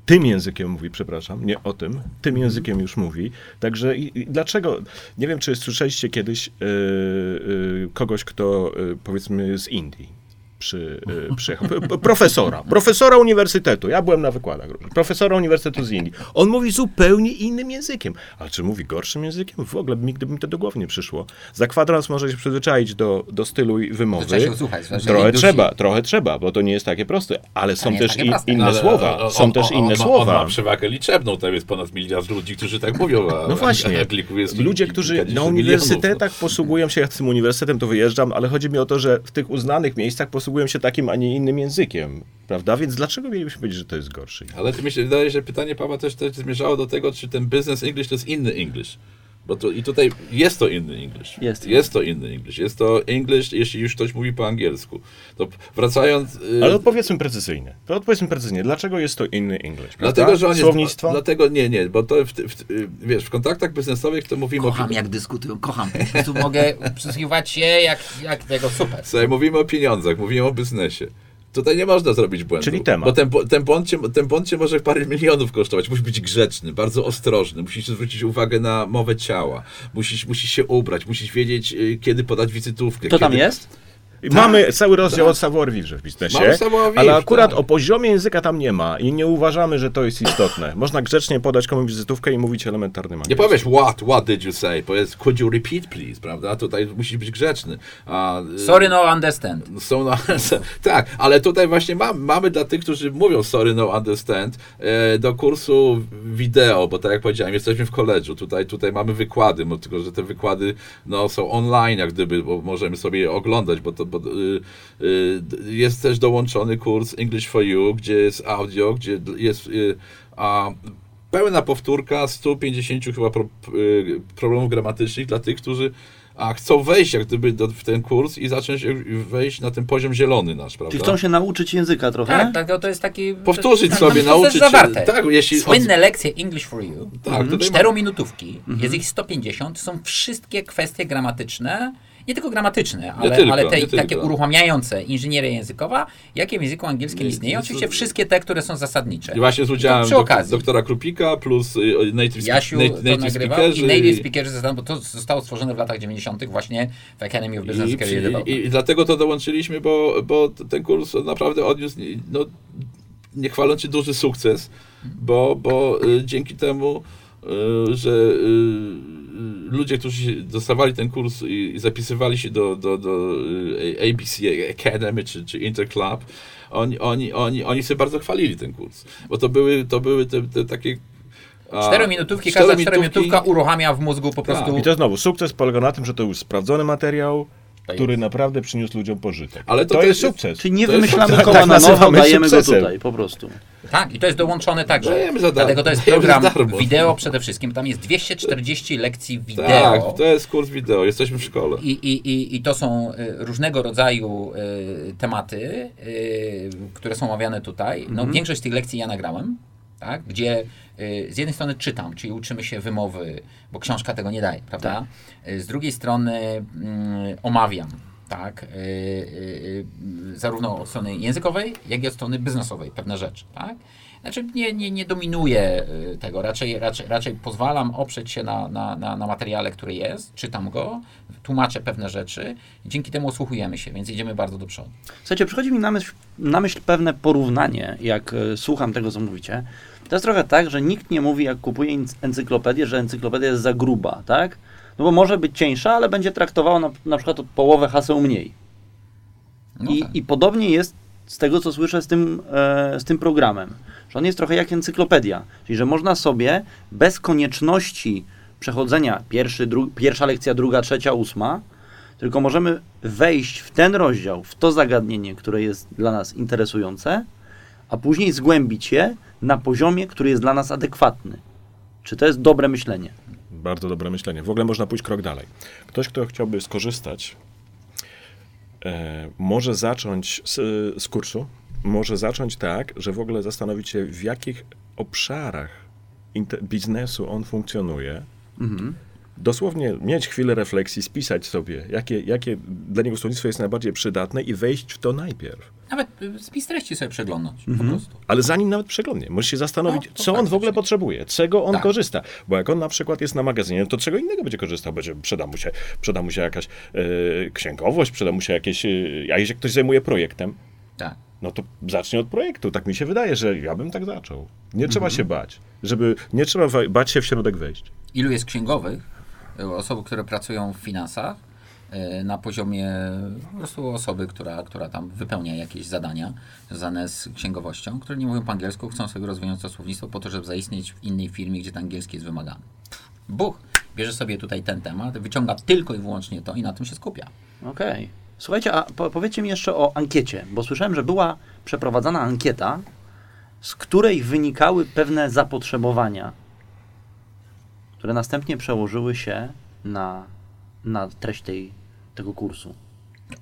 Tym językiem mówi, przepraszam, nie o tym, tym językiem już mówi. Także i, i dlaczego, nie wiem, czy słyszeliście kiedyś e, kogoś, kto powiedzmy z Indii przy, przyjechał, p- profesora, profesora uniwersytetu, ja byłem na wykładach, profesora uniwersytetu z Indii. On mówi zupełnie innym językiem, ale czy mówi gorszym językiem? W ogóle nigdy by mi to do głowy nie przyszło. Za kwadrans może się przyzwyczaić do, do stylu i wymowy. trzeba się usłuchać, zwłaszcza trochę Indusi. trzeba, trochę trzeba, bo to nie jest takie proste, ale są też takie i, proste. inne Ale słowa, on- są on- też on- inne on słowa. On ma przewagę liczebną, tam jest ponad miliard ludzi, którzy tak mówią. A, No właśnie. A Ludzie, którzy na milionów, uniwersytetach posługują się, ja z tym uniwersytetem to wyjeżdżam, ale chodzi mi o to, że w tych uznanych miejscach posługują się takim, a nie innym językiem, prawda? Więc dlaczego mielibyśmy powiedzieć, że to jest gorszy? Ale mi się wydaje, że pytanie Pawła też, też zmierzało do tego, czy ten business English to jest inny English. Bo to, I tutaj jest to inny English. Jest. jest to inny English. Jest to English, jeśli już ktoś mówi po angielsku. To wracając... y, Ale odpowiedzmy precyzyjnie. To odpowiedzmy precyzyjnie. Dlaczego jest to inny English? Prawda? Dlatego, że on jest, Słownictwo? Dlatego nie, nie, bo to w, w, wiesz, w kontaktach biznesowych to mówimy Kocham o, jak dyskutują, kocham. Po prostu mogę przysłuchiwać się jak, jak tego super. Słuchaj, mówimy o pieniądzach, mówimy o biznesie. Tutaj nie można zrobić błędu. Czyli temat. Bo ten, ten, błąd cię, ten błąd cię może parę milionów kosztować. Musisz być grzeczny, bardzo ostrożny. Musisz zwrócić uwagę na mowę ciała. Musisz, musisz się ubrać, musisz wiedzieć, y, kiedy podać wizytówkę. Tam kiedy... jest? I Mamy cały rozdział o savoir vivre w biznesie, ale akurat tak. o poziomie języka tam nie ma i nie uważamy, że to jest istotne. Można grzecznie podać komuś wizytówkę i mówić elementarnym Nie angielskim. powiesz what, what did you say? Powiedz could you repeat please, prawda? Tutaj musisz być grzeczny. A, y, Sorry, no understand. Są na, tak, ale tutaj właśnie mam, mamy dla tych, którzy mówią sorry, no understand, e, do kursu wideo, bo tak jak powiedziałem, jesteśmy w koledżu, tutaj, tutaj mamy wykłady, tylko że te wykłady no, są online, jak gdyby, bo możemy sobie je oglądać, bo to bo, y, y, jest też dołączony kurs English for You, gdzie jest audio, gdzie jest y, a, pełna powtórka 150 chyba pro, problemów gramatycznych dla tych, którzy a chcą wejść jak gdyby do, w ten kurs i zacząć y, wejść na ten poziom zielony nasz, prawda? Czyli chcą się nauczyć języka trochę? Tak, tak, to jest taki... Powtórzyć tak, sobie, nauczyć się. zawarte. Tak, jeśli od- Słynne lekcje English for You, Tak, tutaj czterominutówki, jest ich 150, są wszystkie kwestie gramatyczne, nie tylko gramatyczne, ale, tylko, ale te takie tylko. uruchamiające inżynieria językowa, jakie w języku angielskim Nie, istnieją. nie, Oczywiście wszystkie te, które są zasadnicze. I właśnie z udziałem przy okazji. doktora Krupika plus y, native, Jasiu native speakerzy i native speakerzy zostaną, bo to zostało stworzone w latach 90. właśnie w Academy of Business I, Career i, Development. i, dlatego to dołączyliśmy, bo, bo ten kurs naprawdę odniósł, no, nie chwaląc się, duży sukces, bo, bo y, dzięki temu, y, że ludzie, którzy dostawali ten kurs i, zapisywali się do, do, do y, ABC Academy czy, czy Interclub, oni, oni, oni, oni sobie bardzo chwalili ten kurs, bo to były, to były te, te takie Czterominutówki, każda czterominutówka uruchamia w mózgu po Tak. prostu... I to znowu, sukces polega na tym, że to już sprawdzony materiał, który jest. naprawdę przyniósł ludziom pożytek. Ale to to jest jest- sukces. Czyli nie To jest wymyślamy sukces. koła Tak na nowo, dajemy go sukcesem. tutaj, po prostu. Tak, i to jest dołączone także. Dajemy za. Dlatego to jest program wideo przede wszystkim. Tam jest 240 lekcji wideo. Tak, to jest kurs wideo, jesteśmy w szkole. I, i, i, I to są y, różnego rodzaju y, tematy, y, które są omawiane tutaj. No, Większość z tych lekcji ja nagrałem, tak? gdzie y, z jednej strony czytam, czyli uczymy się wymowy, bo książka tego nie daje, prawda? Y, Z drugiej strony mm, omawiam. Tak, y, y, y, zarówno od strony językowej, jak i od strony biznesowej pewne rzeczy. Tak? Znaczy nie, nie, nie dominuję tego, raczej, raczej, raczej pozwalam oprzeć się na, na, na, na materiale, który jest, czytam go, tłumaczę pewne rzeczy i dzięki temu osłuchujemy się, więc idziemy bardzo do przodu. Słuchajcie, przychodzi mi na myśl, na myśl pewne porównanie, jak słucham tego, co mówicie. To jest trochę tak, że nikt nie mówi, jak kupuje enc- encyklopedię, że encyklopedia jest za gruba, tak? No bo może być cieńsza, ale będzie traktowała na, na przykład połowę haseł mniej. No I, tak. I podobnie jest z tego, co słyszę z tym, e, z tym programem. Że on jest trochę jak encyklopedia. Czyli, że można sobie bez konieczności przechodzenia pierwszy, dru, pierwsza lekcja, druga, trzecia, ósma, tylko możemy wejść w ten rozdział, w to zagadnienie, które jest dla nas interesujące, a później zgłębić je na poziomie, który jest dla nas adekwatny. Czy to jest dobre myślenie? Bardzo dobre myślenie. W ogóle można pójść krok dalej. Ktoś, kto chciałby skorzystać, e, może zacząć z, z kursu, może zacząć tak, że w ogóle zastanowić się, w jakich obszarach biznesu on funkcjonuje. Dosłownie mieć chwilę refleksji, spisać sobie, jakie, jakie dla niego słownictwo jest najbardziej przydatne i wejść w to najpierw. Nawet y, spis treści sobie przeglądać po Mhm. prostu. Ale zanim nawet przeglądnie, musisz się zastanowić, No, co on w ogóle potrzebuje, czego on Tak. korzysta. Bo jak on na przykład jest na magazynie, to czego innego będzie korzystał? Będzie, przyda, mu się, przyda mu się jakaś e, księgowość, przyda mu się jakieś, e, a jeśli ktoś zajmuje projektem, Tak. no to zacznie od projektu. Tak mi się wydaje, że ja bym tak zaczął. Nie trzeba Mhm. się bać, żeby, nie trzeba bać się w środek wejść. Ilu jest księgowych, y, osób, które pracują w finansach, y, na poziomie po prostu osoby, która, która tam wypełnia jakieś zadania związane z księgowością, które nie mówią po angielsku, chcą sobie rozwijać to słownictwo po to, żeby zaistnieć w innej firmie, gdzie ten angielski jest wymagany. Buch, bierze sobie tutaj ten temat, wyciąga tylko i wyłącznie to i na tym się skupia. Okej. Słuchajcie, a po, powiedzcie mi jeszcze o ankiecie, bo słyszałem, że była przeprowadzana ankieta, z której wynikały pewne zapotrzebowania, które następnie przełożyły się na, na treść tej, tego kursu.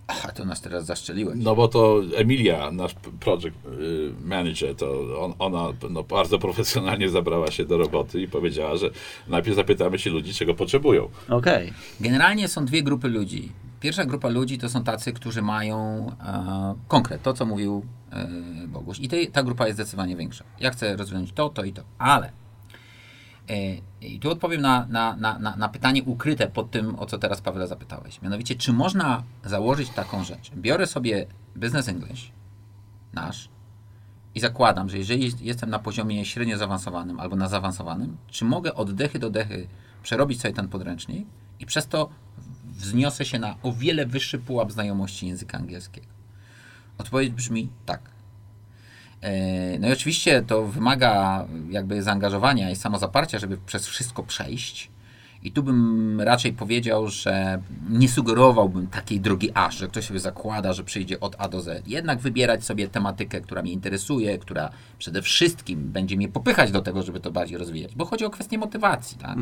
A to nas teraz zaszczeliłeś. No bo to Emilia, nasz project y, manager, to on, ona no, bardzo profesjonalnie zabrała się do roboty i powiedziała, że najpierw zapytamy się ludzi, czego potrzebują. Okej. Generalnie są dwie grupy ludzi. Pierwsza grupa ludzi to są tacy, którzy mają e, konkret, to co mówił e, Boguś. I tej, ta grupa jest zdecydowanie większa. Ja chcę rozwinąć to, to i to. Ale I tu odpowiem na, na, na, na, pytanie ukryte pod tym, o co teraz Pawle zapytałeś. Mianowicie, czy można założyć taką rzecz? Biorę sobie Business English, nasz, i zakładam, że jeżeli jestem na poziomie średnio zaawansowanym albo na zaawansowanym, czy mogę od dechy do dechy przerobić sobie ten podręcznik i przez to wzniosę się na o wiele wyższy pułap znajomości języka angielskiego? Odpowiedź brzmi tak. E, No i oczywiście to wymaga jakby zaangażowania i samozaparcia, żeby przez wszystko przejść. I tu bym raczej powiedział, że nie sugerowałbym takiej drogi aż, że ktoś sobie zakłada, że przyjdzie od A do Z. Jednak wybierać sobie tematykę, która mnie interesuje, która przede wszystkim będzie mnie popychać do tego, żeby to bardziej rozwijać. Bo chodzi o kwestię motywacji. Tak?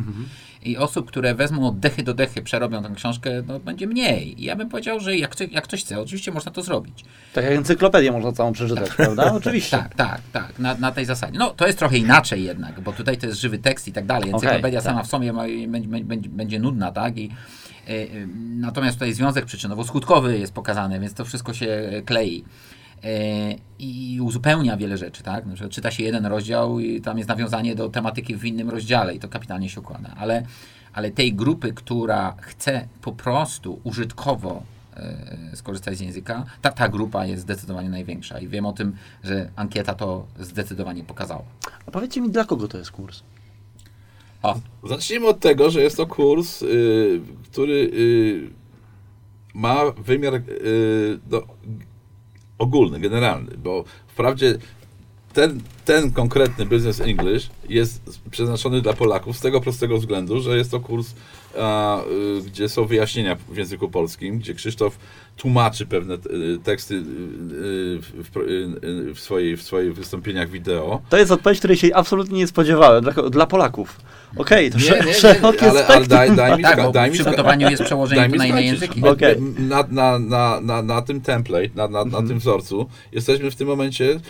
I osób, które wezmą od dechy do dechy, przerobią tę książkę, no, będzie mniej. I ja bym powiedział, że jak, jak ktoś chce, oczywiście można to zrobić. Tak jak encyklopedię można całą przeczytać, prawda? Oczywiście. Tak, tak, tak, na, na tej zasadzie. No, to jest trochę inaczej jednak, bo tutaj to jest żywy tekst i tak dalej. Encyklopedia Okej, sama tak. w sobie ma, będzie, będzie, nudna, tak? I, y, y, natomiast tutaj związek przyczynowo-skutkowy jest pokazany, więc to wszystko się e, klei. E, I uzupełnia wiele rzeczy, tak? Na przykład czyta się jeden rozdział i tam jest nawiązanie do tematyki w innym rozdziale i to kapitalnie się układa. Ale, ale tej grupy, która chce po prostu użytkowo e, skorzystać z języka, ta, ta grupa jest zdecydowanie największa i wiem o tym, że ankieta to zdecydowanie pokazała. A powiedzcie mi, dla kogo to jest kurs? O, Zacznijmy od tego, że jest to kurs, y, który y, ma wymiar y, no, ogólny, generalny, bo wprawdzie ten, ten konkretny Business English jest przeznaczony dla Polaków z tego prostego względu, że jest to kurs, a, y, gdzie są wyjaśnienia w języku polskim, gdzie Krzysztof tłumaczy pewne y, teksty y, y, w, w, w, swojej, w swoich wystąpieniach wideo. To jest odpowiedź, której się absolutnie nie spodziewałem. Dla, dla Polaków. Okej, to Nie, nie, ale, ale daj, daj mi, tak, daj w mi ska- przygotowaniu jest przełożenie na inne języki. Okej. Na, na, na, na, na tym template, na, na, na tym wzorcu, jesteśmy w tym momencie,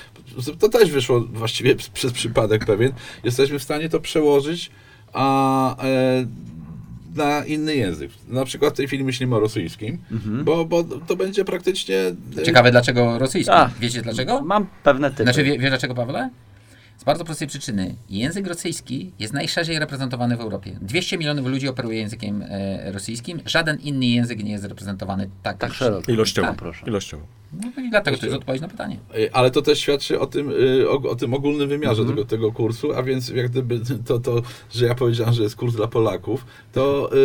to też wyszło właściwie przez przypadek pewien, jesteśmy w stanie to przełożyć a, e, na inny język. Na przykład w tej chwili myślimy o rosyjskim, bo, bo to będzie praktycznie... e, Ciekawe dlaczego rosyjski. A. Wiecie dlaczego? Mam pewne typy. Znaczy, wie, wiesz dlaczego, Pawle? Z bardzo prostej przyczyny. Język rosyjski jest najszerzej reprezentowany w Europie. 200 milionów ludzi operuje językiem e, rosyjskim. Żaden inny język nie jest reprezentowany tak, Tak szeroko. Ilościowo. Tak, proszę. Ilościowo. No i dlatego to jest odpowiedź na pytanie. E, Ale to też świadczy o tym, y, o, o tym ogólnym wymiarze tego, tego kursu, a więc jak gdyby to, to, że ja powiedziałem, że jest kurs dla Polaków, to y,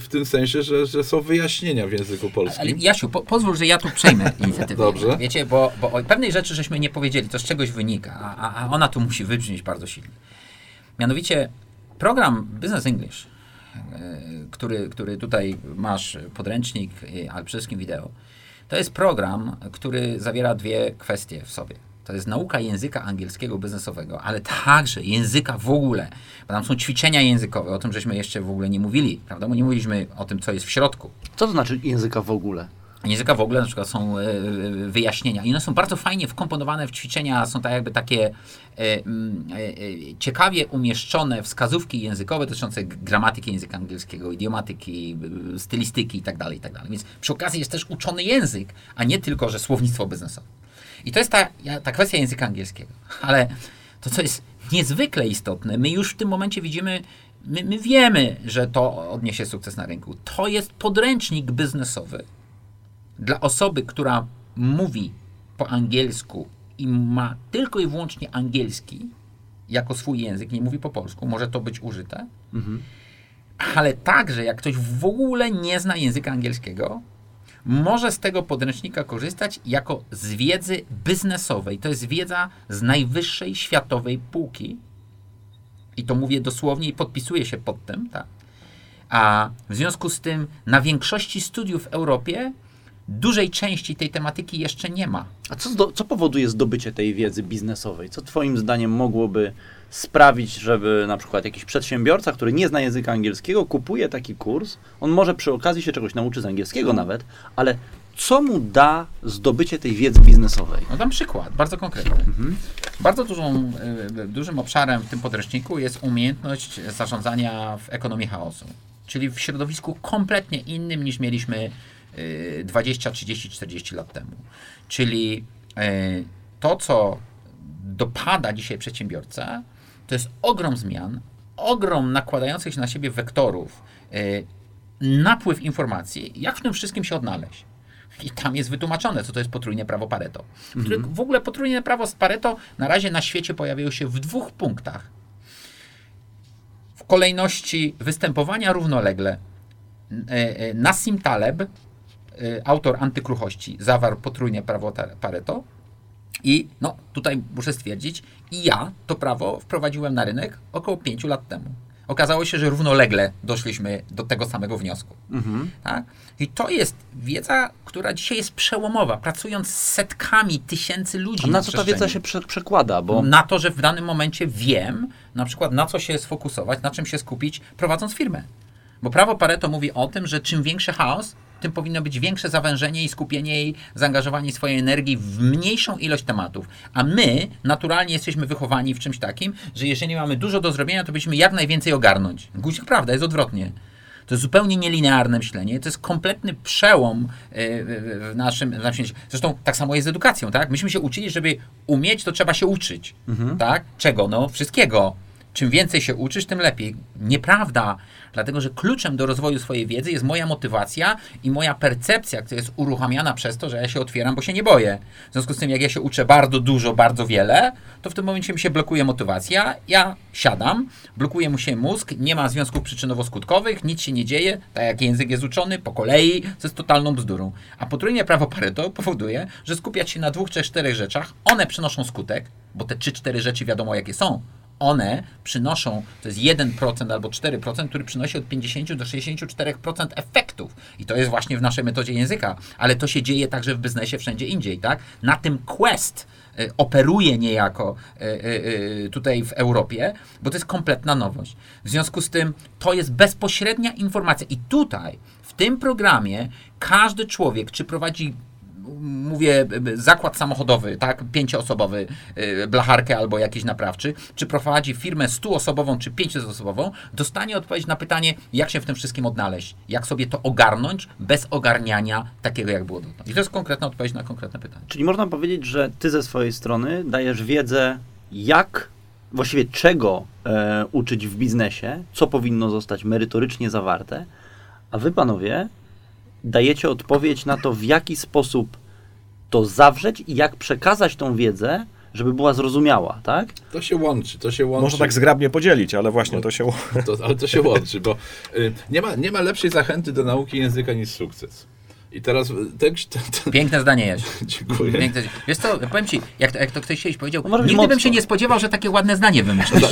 w tym sensie, że, że są wyjaśnienia w języku Ale polskim. Jasiu, po, pozwól, że ja tu przejmę inicjatywę. Dobrze. Wiecie, bo, bo o pewnej rzeczy żeśmy nie powiedzieli, to z czegoś wynika, a, a- ona tu musi wybrzmieć bardzo silnie. Mianowicie program Business English, e, który, który tutaj masz podręcznik, ale przede wszystkim wideo, to jest program, który zawiera dwie kwestie w sobie. To jest nauka języka angielskiego biznesowego, ale także języka w ogóle. Bo tam są ćwiczenia językowe, o tym żeśmy jeszcze w ogóle nie mówili, prawda? Bo nie mówiliśmy o tym, co jest w środku. Co to znaczy języka w ogóle? Języka w ogóle na przykład są e, e, wyjaśnienia i one są bardzo fajnie wkomponowane w ćwiczenia, są tak jakby takie e, mm, ciekawie umieszczone wskazówki językowe dotyczące gramatyki języka angielskiego, idiomatyki, stylistyki itd., itd. Więc przy okazji jest też uczony język, a nie tylko, że słownictwo biznesowe. I to jest ta, ta kwestia języka angielskiego. Ale to, co jest niezwykle istotne, my już w tym momencie widzimy, my, my wiemy, że to odniesie sukces na rynku. To jest podręcznik biznesowy, dla osoby, która mówi po angielsku i ma tylko i wyłącznie angielski jako swój język, nie mówi po polsku, może to być użyte. Ale także, jak ktoś w ogóle nie zna języka angielskiego, może z tego podręcznika korzystać jako z wiedzy biznesowej. To jest wiedza z najwyższej światowej półki. I to mówię dosłownie i podpisuję się pod tym, tak. A w związku z tym na większości studiów w Europie dużej części tej tematyki jeszcze nie ma. A co, zdo, co powoduje zdobycie tej wiedzy biznesowej? Co twoim zdaniem mogłoby sprawić, żeby na przykład jakiś przedsiębiorca, który nie zna języka angielskiego, kupuje taki kurs, on może przy okazji się czegoś nauczy z angielskiego nawet, ale co mu da zdobycie tej wiedzy biznesowej? No dam przykład, bardzo konkretny. Bardzo dużą, y, dużym obszarem w tym podręczniku jest umiejętność zarządzania w ekonomii chaosu. Czyli w środowisku kompletnie innym niż mieliśmy 20, 30, 40 lat temu. Czyli y, to, co dopada dzisiaj przedsiębiorcę, to jest ogrom zmian, ogrom nakładających się na siebie wektorów, y, napływ informacji, jak w tym wszystkim się odnaleźć. I tam jest wytłumaczone, co to jest potrójne prawo Pareto. Które w ogóle potrójne prawo z Pareto na razie na świecie pojawiają się w dwóch punktach. W kolejności występowania równolegle e, Nassim Taleb, autor Antykruchości, zawarł potrójne prawo Pareto. I no, tutaj muszę stwierdzić, i ja to prawo wprowadziłem na rynek około 5 lat temu. Okazało się, że równolegle doszliśmy do tego samego wniosku. Tak? I to jest wiedza, która dzisiaj jest przełomowa. Pracując z setkami tysięcy ludzi. A na co ta wiedza się prze, przekłada? Bo Na to, że w danym momencie wiem, na przykład na co się sfokusować, na czym się skupić, prowadząc firmę. Bo prawo Pareto mówi o tym, że czym większy chaos, tym powinno być większe zawężenie i skupienie i zaangażowanie swojej energii w mniejszą ilość tematów. A my naturalnie jesteśmy wychowani w czymś takim, że jeżeli mamy dużo do zrobienia, to powinniśmy jak najwięcej ogarnąć. Guzik prawda, jest odwrotnie. To jest zupełnie nielinearne myślenie. To jest kompletny przełom e, w w naszym, w naszym. Zresztą tak samo jest z edukacją, tak? Myśmy się uczyli, żeby umieć, to trzeba się uczyć. Tak? Czego? No, wszystkiego. Czym więcej się uczysz, tym lepiej. Nieprawda, dlatego że kluczem do rozwoju swojej wiedzy jest moja motywacja i moja percepcja, która jest uruchamiana przez to, że ja się otwieram, bo się nie boję. W związku z tym, jak ja się uczę bardzo dużo, bardzo wiele, to w tym momencie mi się blokuje motywacja, ja siadam, blokuje mu się mózg, nie ma związków przyczynowo-skutkowych, nic się nie dzieje, tak jak język jest uczony, po kolei, co jest totalną bzdurą. A potrójnie prawo Pareto powoduje, że skupiać się na dwóch, trzech, czterech rzeczach, one przynoszą skutek, bo te trzy, cztery rzeczy wiadomo jakie są, one przynoszą, to jest 1% albo 4%, który przynosi od 50 do 64% efektów. I to jest właśnie w naszej metodzie języka. Ale to się dzieje także w biznesie wszędzie indziej, tak? Na tym Quest y, operuje niejako y, y, tutaj w Europie, bo to jest kompletna nowość. W związku z tym to jest bezpośrednia informacja. I tutaj, w tym programie, każdy człowiek, czy prowadzi mówię, y, zakład samochodowy, tak, pięcioosobowy, y, blacharkę albo jakiś naprawczy, czy prowadzi firmę stuosobową czy pięcioosobową, dostanie odpowiedź na pytanie, jak się w tym wszystkim odnaleźć, jak sobie to ogarnąć bez ogarniania takiego, jak było dotąd. I to jest konkretna odpowiedź na konkretne pytanie. Czyli można powiedzieć, że ty ze swojej strony dajesz wiedzę, jak, właściwie czego e, uczyć w biznesie, co powinno zostać merytorycznie zawarte, a wy panowie dajecie odpowiedź na to, w jaki sposób to zawrzeć i jak przekazać tą wiedzę, żeby była zrozumiała, tak? To się łączy, to się łączy. Można tak zgrabnie podzielić, ale właśnie to się... To, ale to się łączy, bo y, nie, ma, nie ma lepszej zachęty do nauki języka niż sukces. I teraz y, tekst. To, to, Piękne zdanie jest. dziękuję. Piękne. Wiesz co, powiem ci, jak to, jak to ktoś kiedyś powiedział, No nigdy bym mocno. się nie spodziewał, że takie ładne zdanie wymyślisz.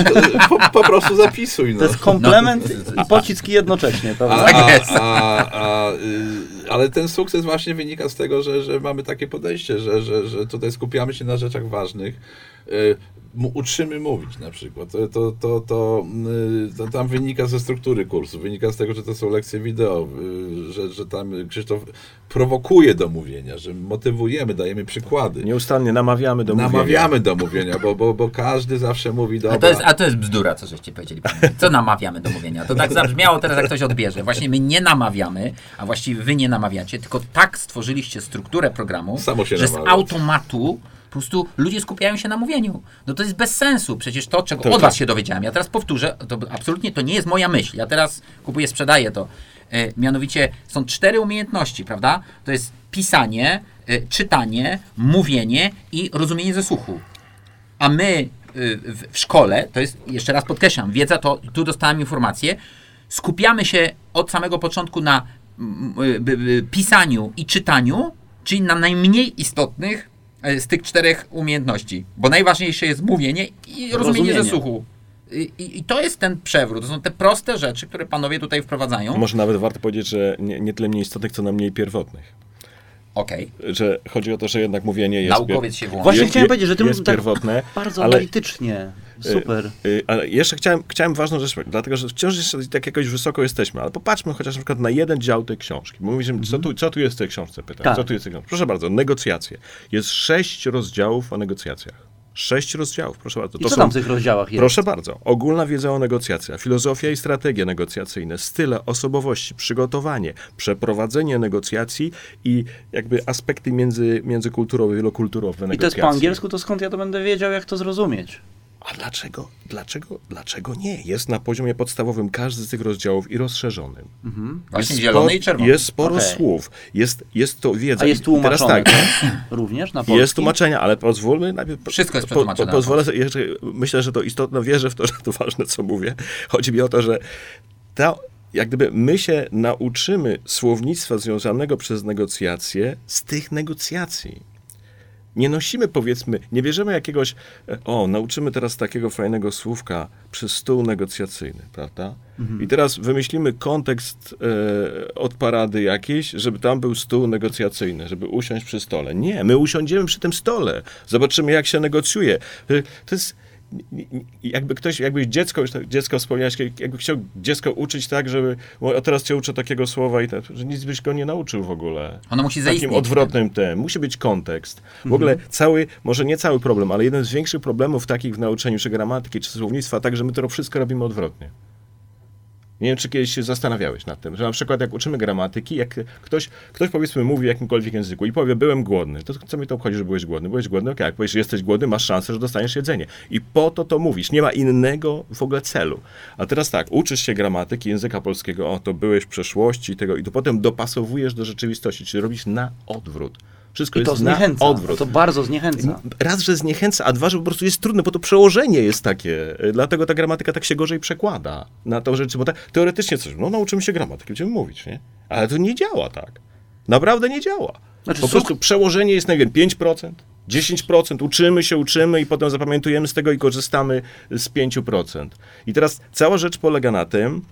Po, po prostu zapisuj. No. To jest komplement No, i pocisk jednocześnie, A, prawda? Tak jest. A, a, y, ale ten sukces właśnie wynika z tego, że, że mamy takie podejście, że, że, że tutaj skupiamy się na rzeczach ważnych. Mu- Uczymy mówić na przykład. To, to, to, to, y, to tam wynika ze struktury kursu, wynika z tego, że to są lekcje wideo, y, że, że tam Krzysztof prowokuje do mówienia, że motywujemy, dajemy przykłady. Nieustannie namawiamy do mówienia. Namawiamy do mówienia, bo, bo, bo każdy zawsze mówi A dobra. to, jest, a to jest bzdura, co żeście powiedzieli. Co namawiamy do mówienia? To tak zabrzmiało teraz, jak ktoś odbierze. Właśnie my nie namawiamy, a właściwie wy nie namawiacie, tylko tak stworzyliście strukturę programu, Samo się że z automatu po prostu ludzie skupiają się na mówieniu. No to jest bez sensu. Przecież to, czego Tak, od tak. was się dowiedziałem. Ja teraz powtórzę, to absolutnie to nie jest moja myśl. Ja teraz kupuję, sprzedaję to. E, mianowicie są cztery umiejętności, prawda? To jest pisanie, e, czytanie, mówienie i rozumienie ze słuchu. A my y, w, w szkole, to jest, jeszcze raz podkreślam, wiedza to, tu dostałem informację, skupiamy się od samego początku na y, pisaniu i czytaniu, czyli na najmniej istotnych z tych czterech umiejętności. Bo najważniejsze jest mówienie i rozumienie ze Rozumienie. słuchu. I, i, to jest ten przewrót. To są te proste rzeczy, które panowie tutaj wprowadzają. Może nawet warto powiedzieć, że nie, nie tyle mniej istotnych, co najmniej pierwotnych. Okej. Że chodzi o to, że jednak mówienie jest... Naukowiec się włączy. Właśnie chciałem powiedzieć, że ty jest tak pierwotne, Bardzo ale- analitycznie. Super. Y, Ale jeszcze chciałem, chciałem ważną rzecz powiedzieć, dlatego że wciąż jeszcze tak jakoś wysoko jesteśmy, ale popatrzmy chociaż na przykład na jeden dział tej książki. Mówimy, co, tu, co tu jest w tej książce, pytam. Tak. Co tu jest w tej książce? Proszę bardzo, negocjacje. Jest sześć rozdziałów o negocjacjach. Sześć rozdziałów, proszę bardzo. I co tam w tych rozdziałach jest? Proszę bardzo. Ogólna wiedza o negocjacjach, filozofia i strategie negocjacyjne, style, osobowości, przygotowanie, przeprowadzenie negocjacji i jakby aspekty między, międzykulturowe, wielokulturowe I to jest po angielsku, to skąd ja to będę wiedział, jak to zrozumieć? A dlaczego, dlaczego, dlaczego nie? Jest na poziomie podstawowym każdy z tych rozdziałów i rozszerzonym. Właśnie Jest zielony sporo- i czerwony. Jest sporo Okej. słów. Jest, jest to wiedza. A jest tłumaczone tak, również na polski? jest tłumaczenie, ale pozwólmy najpierw. Wszystko jest przetłumaczone na pozwolę sobie, jeszcze, myślę, że to istotne, wierzę w to, że to ważne, co mówię. Chodzi mi o to, że ta, jak gdyby my się nauczymy słownictwa związanego przez negocjacje z tych negocjacji. Nie nosimy, powiedzmy, nie bierzemy jakiegoś, e, o, nauczymy teraz takiego fajnego słówka przez stół negocjacyjny, prawda? I teraz wymyślimy kontekst e, od parady jakiejś, żeby tam był stół negocjacyjny, żeby usiąść przy stole. Nie, my usiądziemy przy tym stole, zobaczymy, jak się negocjuje. E, To jest jakby ktoś, jakby dziecko, już tak dziecko wspomniałeś, jakby chciał dziecko uczyć tak, żeby, a teraz cię uczę takiego słowa i tak, że nic byś go nie nauczył w ogóle Ono musi takim zaistnieć. odwrotnym tem. Musi być kontekst. W ogóle cały, może nie cały problem, ale jeden z większych problemów takich w nauczaniu czy gramatyki, czy słownictwa, tak, że my to wszystko robimy odwrotnie. Nie wiem, czy kiedyś się zastanawiałeś nad tym, że na przykład jak uczymy gramatyki, jak ktoś, ktoś powiedzmy mówi w jakimkolwiek języku i powie, byłem głodny, to co mi to obchodzi, że byłeś głodny? Byłeś głodny? Okej, jak powiesz, że jesteś głodny, masz szansę, że dostaniesz jedzenie. I po to to mówisz. Nie ma innego w ogóle celu. A teraz tak, uczysz się gramatyki języka polskiego, o, to byłeś w przeszłości tego i to potem dopasowujesz do rzeczywistości, czyli robisz na odwrót. Wszystko I to jest na zniechęca. odwrót. To bardzo zniechęca. Raz, że zniechęca, a dwa, że po prostu jest trudne, bo to przełożenie jest takie. Dlatego ta gramatyka tak się gorzej przekłada na to rzeczy, bo tak, teoretycznie coś, no nauczymy się gramatyki, będziemy mówić, nie? Ale to nie działa tak. Naprawdę nie działa. Znaczy, po suk- prostu przełożenie jest, nie wiem, 5%, 10%, uczymy się, uczymy i potem zapamiętujemy z tego i korzystamy z 5%. I teraz cała rzecz polega na tym,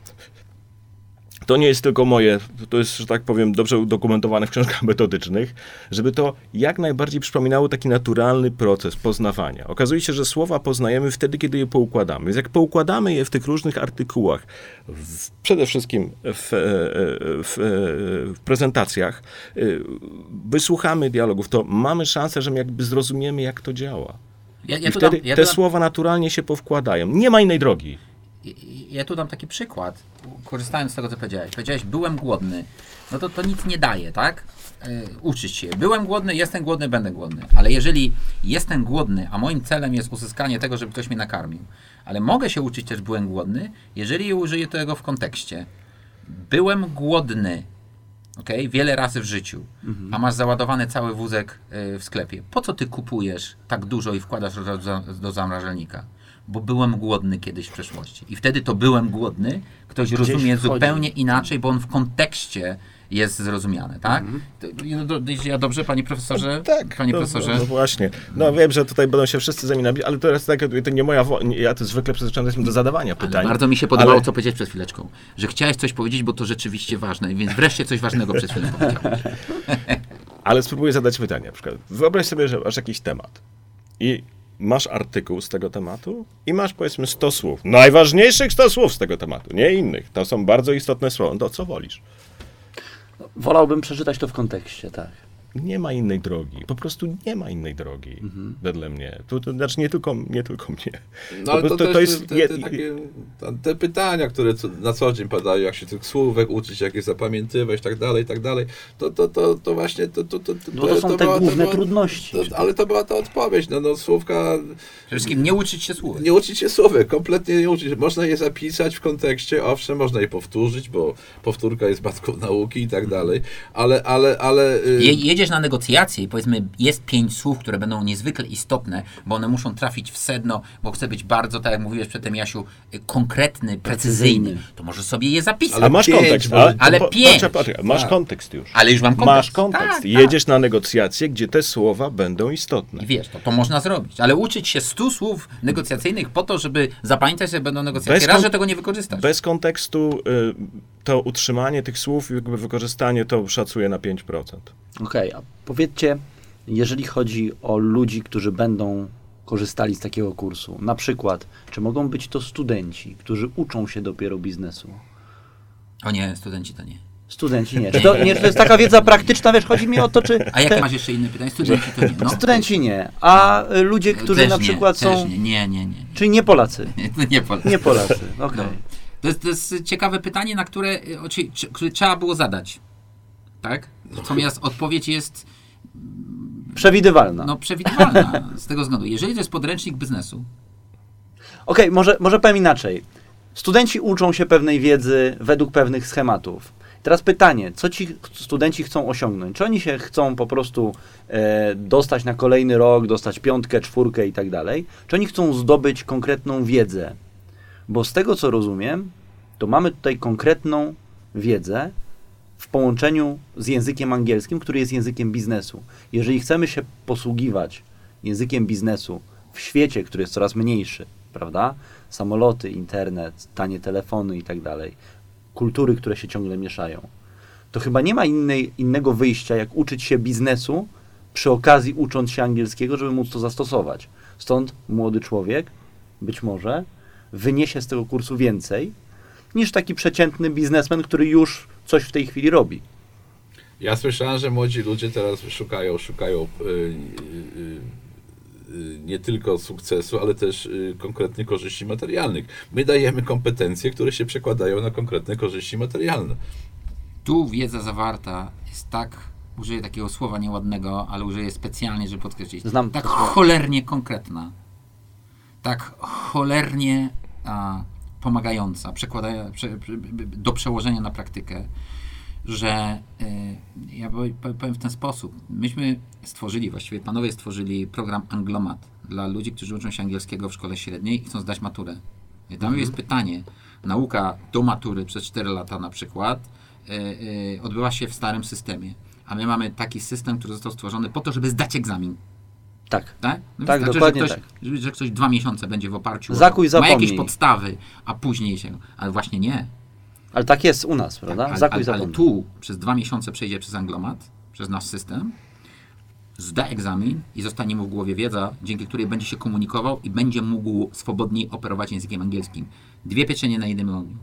to nie jest tylko moje, to jest, że tak powiem, dobrze udokumentowane w książkach metodycznych, żeby to jak najbardziej przypominało taki naturalny proces poznawania. Okazuje się, że słowa poznajemy wtedy, kiedy je poukładamy. Więc jak poukładamy je w tych różnych artykułach, w, przede wszystkim w, e, w, e, w prezentacjach, e, wysłuchamy dialogów, to mamy szansę, że jakby zrozumiemy, jak to działa. Ja, ja I wtedy dam, ja te dam, słowa naturalnie się powkładają. Nie ma innej drogi. Ja tu dam taki przykład, korzystając z tego, co powiedziałeś. Powiedziałeś, byłem głodny. No to to nic nie daje, tak? Yy, uczyć się. Byłem głodny, jestem głodny, będę głodny. Ale jeżeli jestem głodny, a moim celem jest uzyskanie tego, żeby ktoś mnie nakarmił, ale mogę się uczyć też byłem głodny, jeżeli użyję tego w kontekście. Byłem głodny, ok? Wiele razy w życiu, a masz załadowany cały wózek y, w sklepie. Po co ty kupujesz tak dużo i wkładasz do, do zamrażalnika? Bo byłem głodny kiedyś w przeszłości. I wtedy to byłem głodny, ktoś rozumie wchodzi. zupełnie inaczej, bo on w kontekście jest zrozumiany, tak? To- Ja, do- ja dobrze, panie profesorze? Panie no, profesorze? No, no właśnie. No wiem, że tutaj będą się wszyscy zamieniać, ale teraz tak, to nie moja wo- Ja to zwykle przyzwyczajony jestem do zadawania Ale pytań. bardzo mi się podobało, ale- co powiedziałeś przed chwileczką. Że chciałeś coś powiedzieć, bo to rzeczywiście ważne, więc wreszcie coś ważnego przed chwilą powiedziałeś. Ale spróbuję zadać pytanie. Na przykład, wyobraź sobie, że masz jakiś temat i masz artykuł z tego tematu i masz powiedzmy 100 słów. Najważniejszych 100 słów z tego tematu, nie innych. To są bardzo istotne słowa. No To co wolisz? Wolałbym przeczytać to w kontekście, tak. Nie ma innej drogi. Po prostu nie ma innej drogi, Mhm. wedle mnie. To, to znaczy nie tylko, nie tylko mnie. No ale to, też to jest te, te, takie, ta- te pytania, które co, na co dzień padają, jak się tych słówek uczyć, jak je zapamiętywać, i tak dalej, i tak dalej, to, to, to, to właśnie to, to, to, to, No to są te była- główne była- trudności. To, ale to była ta odpowiedź, no, no słówka, Przede wszystkim nie uczyć się słów. nie uczyć się słówek, kompletnie nie uczyć. Można je zapisać w kontekście, owszem, można je powtórzyć, bo powtórka jest matką nauki i tak dalej, ale, ale, ale... y, Je, jedziesz na negocjacje i powiedzmy jest pięć słów, które będą niezwykle istotne, bo one muszą trafić w sedno, bo chcę być bardzo, tak jak mówiłeś przedtem Jasiu, konkretny, precyzyjny. To możesz sobie je zapisać. Ale masz pięć, kontekst. może- ale po- pięć. poczekaj, poczekaj, Masz Tak. kontekst już. Ale już mam kontekst. Masz kontekst. Tak, Jedziesz na negocjacje, gdzie te słowa będą istotne. I wiesz, to, to można zrobić. Ale uczyć się stu słów negocjacyjnych po to, żeby zapamiętać, że będą negocjacje. Bez Raz, że tego nie wykorzystasz. Bez kontekstu y, to utrzymanie tych słów, jakby wykorzystanie to szacuję na 5%. Okej, a powiedzcie, jeżeli chodzi o ludzi, którzy będą korzystali z takiego kursu, na przykład, czy mogą być to studenci, którzy uczą się dopiero biznesu? O nie, studenci to nie. Studenci nie. Czy to, nie, to jest taka wiedza praktyczna, wiesz, chodzi mi o to, czy... A jakie te- masz jeszcze inne pytanie? Studenci to nie. No. Studenci nie, a y, ludzie, którzy Też na nie, przykład też są... Nie, nie, nie. nie. Czyli nie Polacy. nie, nie Polacy. Nie Polacy, okej. No. To, jest, to jest ciekawe pytanie, na które, y, które trzeba było zadać. Tak? Natomiast odpowiedź jest Przewidywalna. no, przewidywalna z tego względu. Jeżeli to jest podręcznik biznesu, Okej, może, może powiem inaczej. Studenci uczą się pewnej wiedzy według pewnych schematów. Teraz pytanie, co ci studenci chcą osiągnąć? Czy oni się chcą po prostu e, dostać na kolejny rok, dostać piątkę, czwórkę i tak dalej? Czy oni chcą zdobyć konkretną wiedzę? Bo z tego co rozumiem, to mamy tutaj konkretną wiedzę w połączeniu z językiem angielskim, który jest językiem biznesu. Jeżeli chcemy się posługiwać językiem biznesu w świecie, który jest coraz mniejszy, prawda? Samoloty, internet, tanie telefony i tak dalej, kultury, które się ciągle mieszają, to chyba nie ma innej, innego wyjścia, jak uczyć się biznesu przy okazji ucząc się angielskiego, żeby móc to zastosować. Stąd młody człowiek, być może, wyniesie z tego kursu więcej niż taki przeciętny biznesmen, który już coś w tej chwili robi. Ja słyszałem, że młodzi ludzie teraz szukają, szukają y, y, y, nie tylko sukcesu, ale też y, konkretnych korzyści materialnych. My dajemy kompetencje, które się przekładają na konkretne korzyści materialne. Tu wiedza zawarta jest tak, użyję takiego słowa nieładnego, ale użyję specjalnie, żeby podkreślić. Znam tak cholernie konkretna. Tak cholernie a, pomagająca, przekłada, prze, prze, do przełożenia na praktykę, że y, ja pow- pow- powiem w ten sposób. Myśmy stworzyli, właściwie panowie stworzyli program Anglomat dla ludzi, którzy uczą się angielskiego w szkole średniej i chcą zdać maturę. I tam jest pytanie, nauka do matury przez 4 lata na przykład y, y, odbywa się w starym systemie, a my mamy taki system, który został stworzony po to, żeby zdać egzamin. Tak. Tak? No Tak, wystarczy, dokładnie że ktoś, tak. że, ktoś dwa miesiące będzie w oparciu Zakuj, o, ma jakieś podstawy, a później się, ale właśnie nie. Ale tak jest u nas, prawda? Ale, Zakuj ale, ale tu przez dwa miesiące przejdzie przez anglomat, przez nasz system, zda egzamin i zostanie mu w głowie wiedza, dzięki której będzie się komunikował i będzie mógł swobodniej operować językiem angielskim. Dwie pieczenie na jednym ogniu.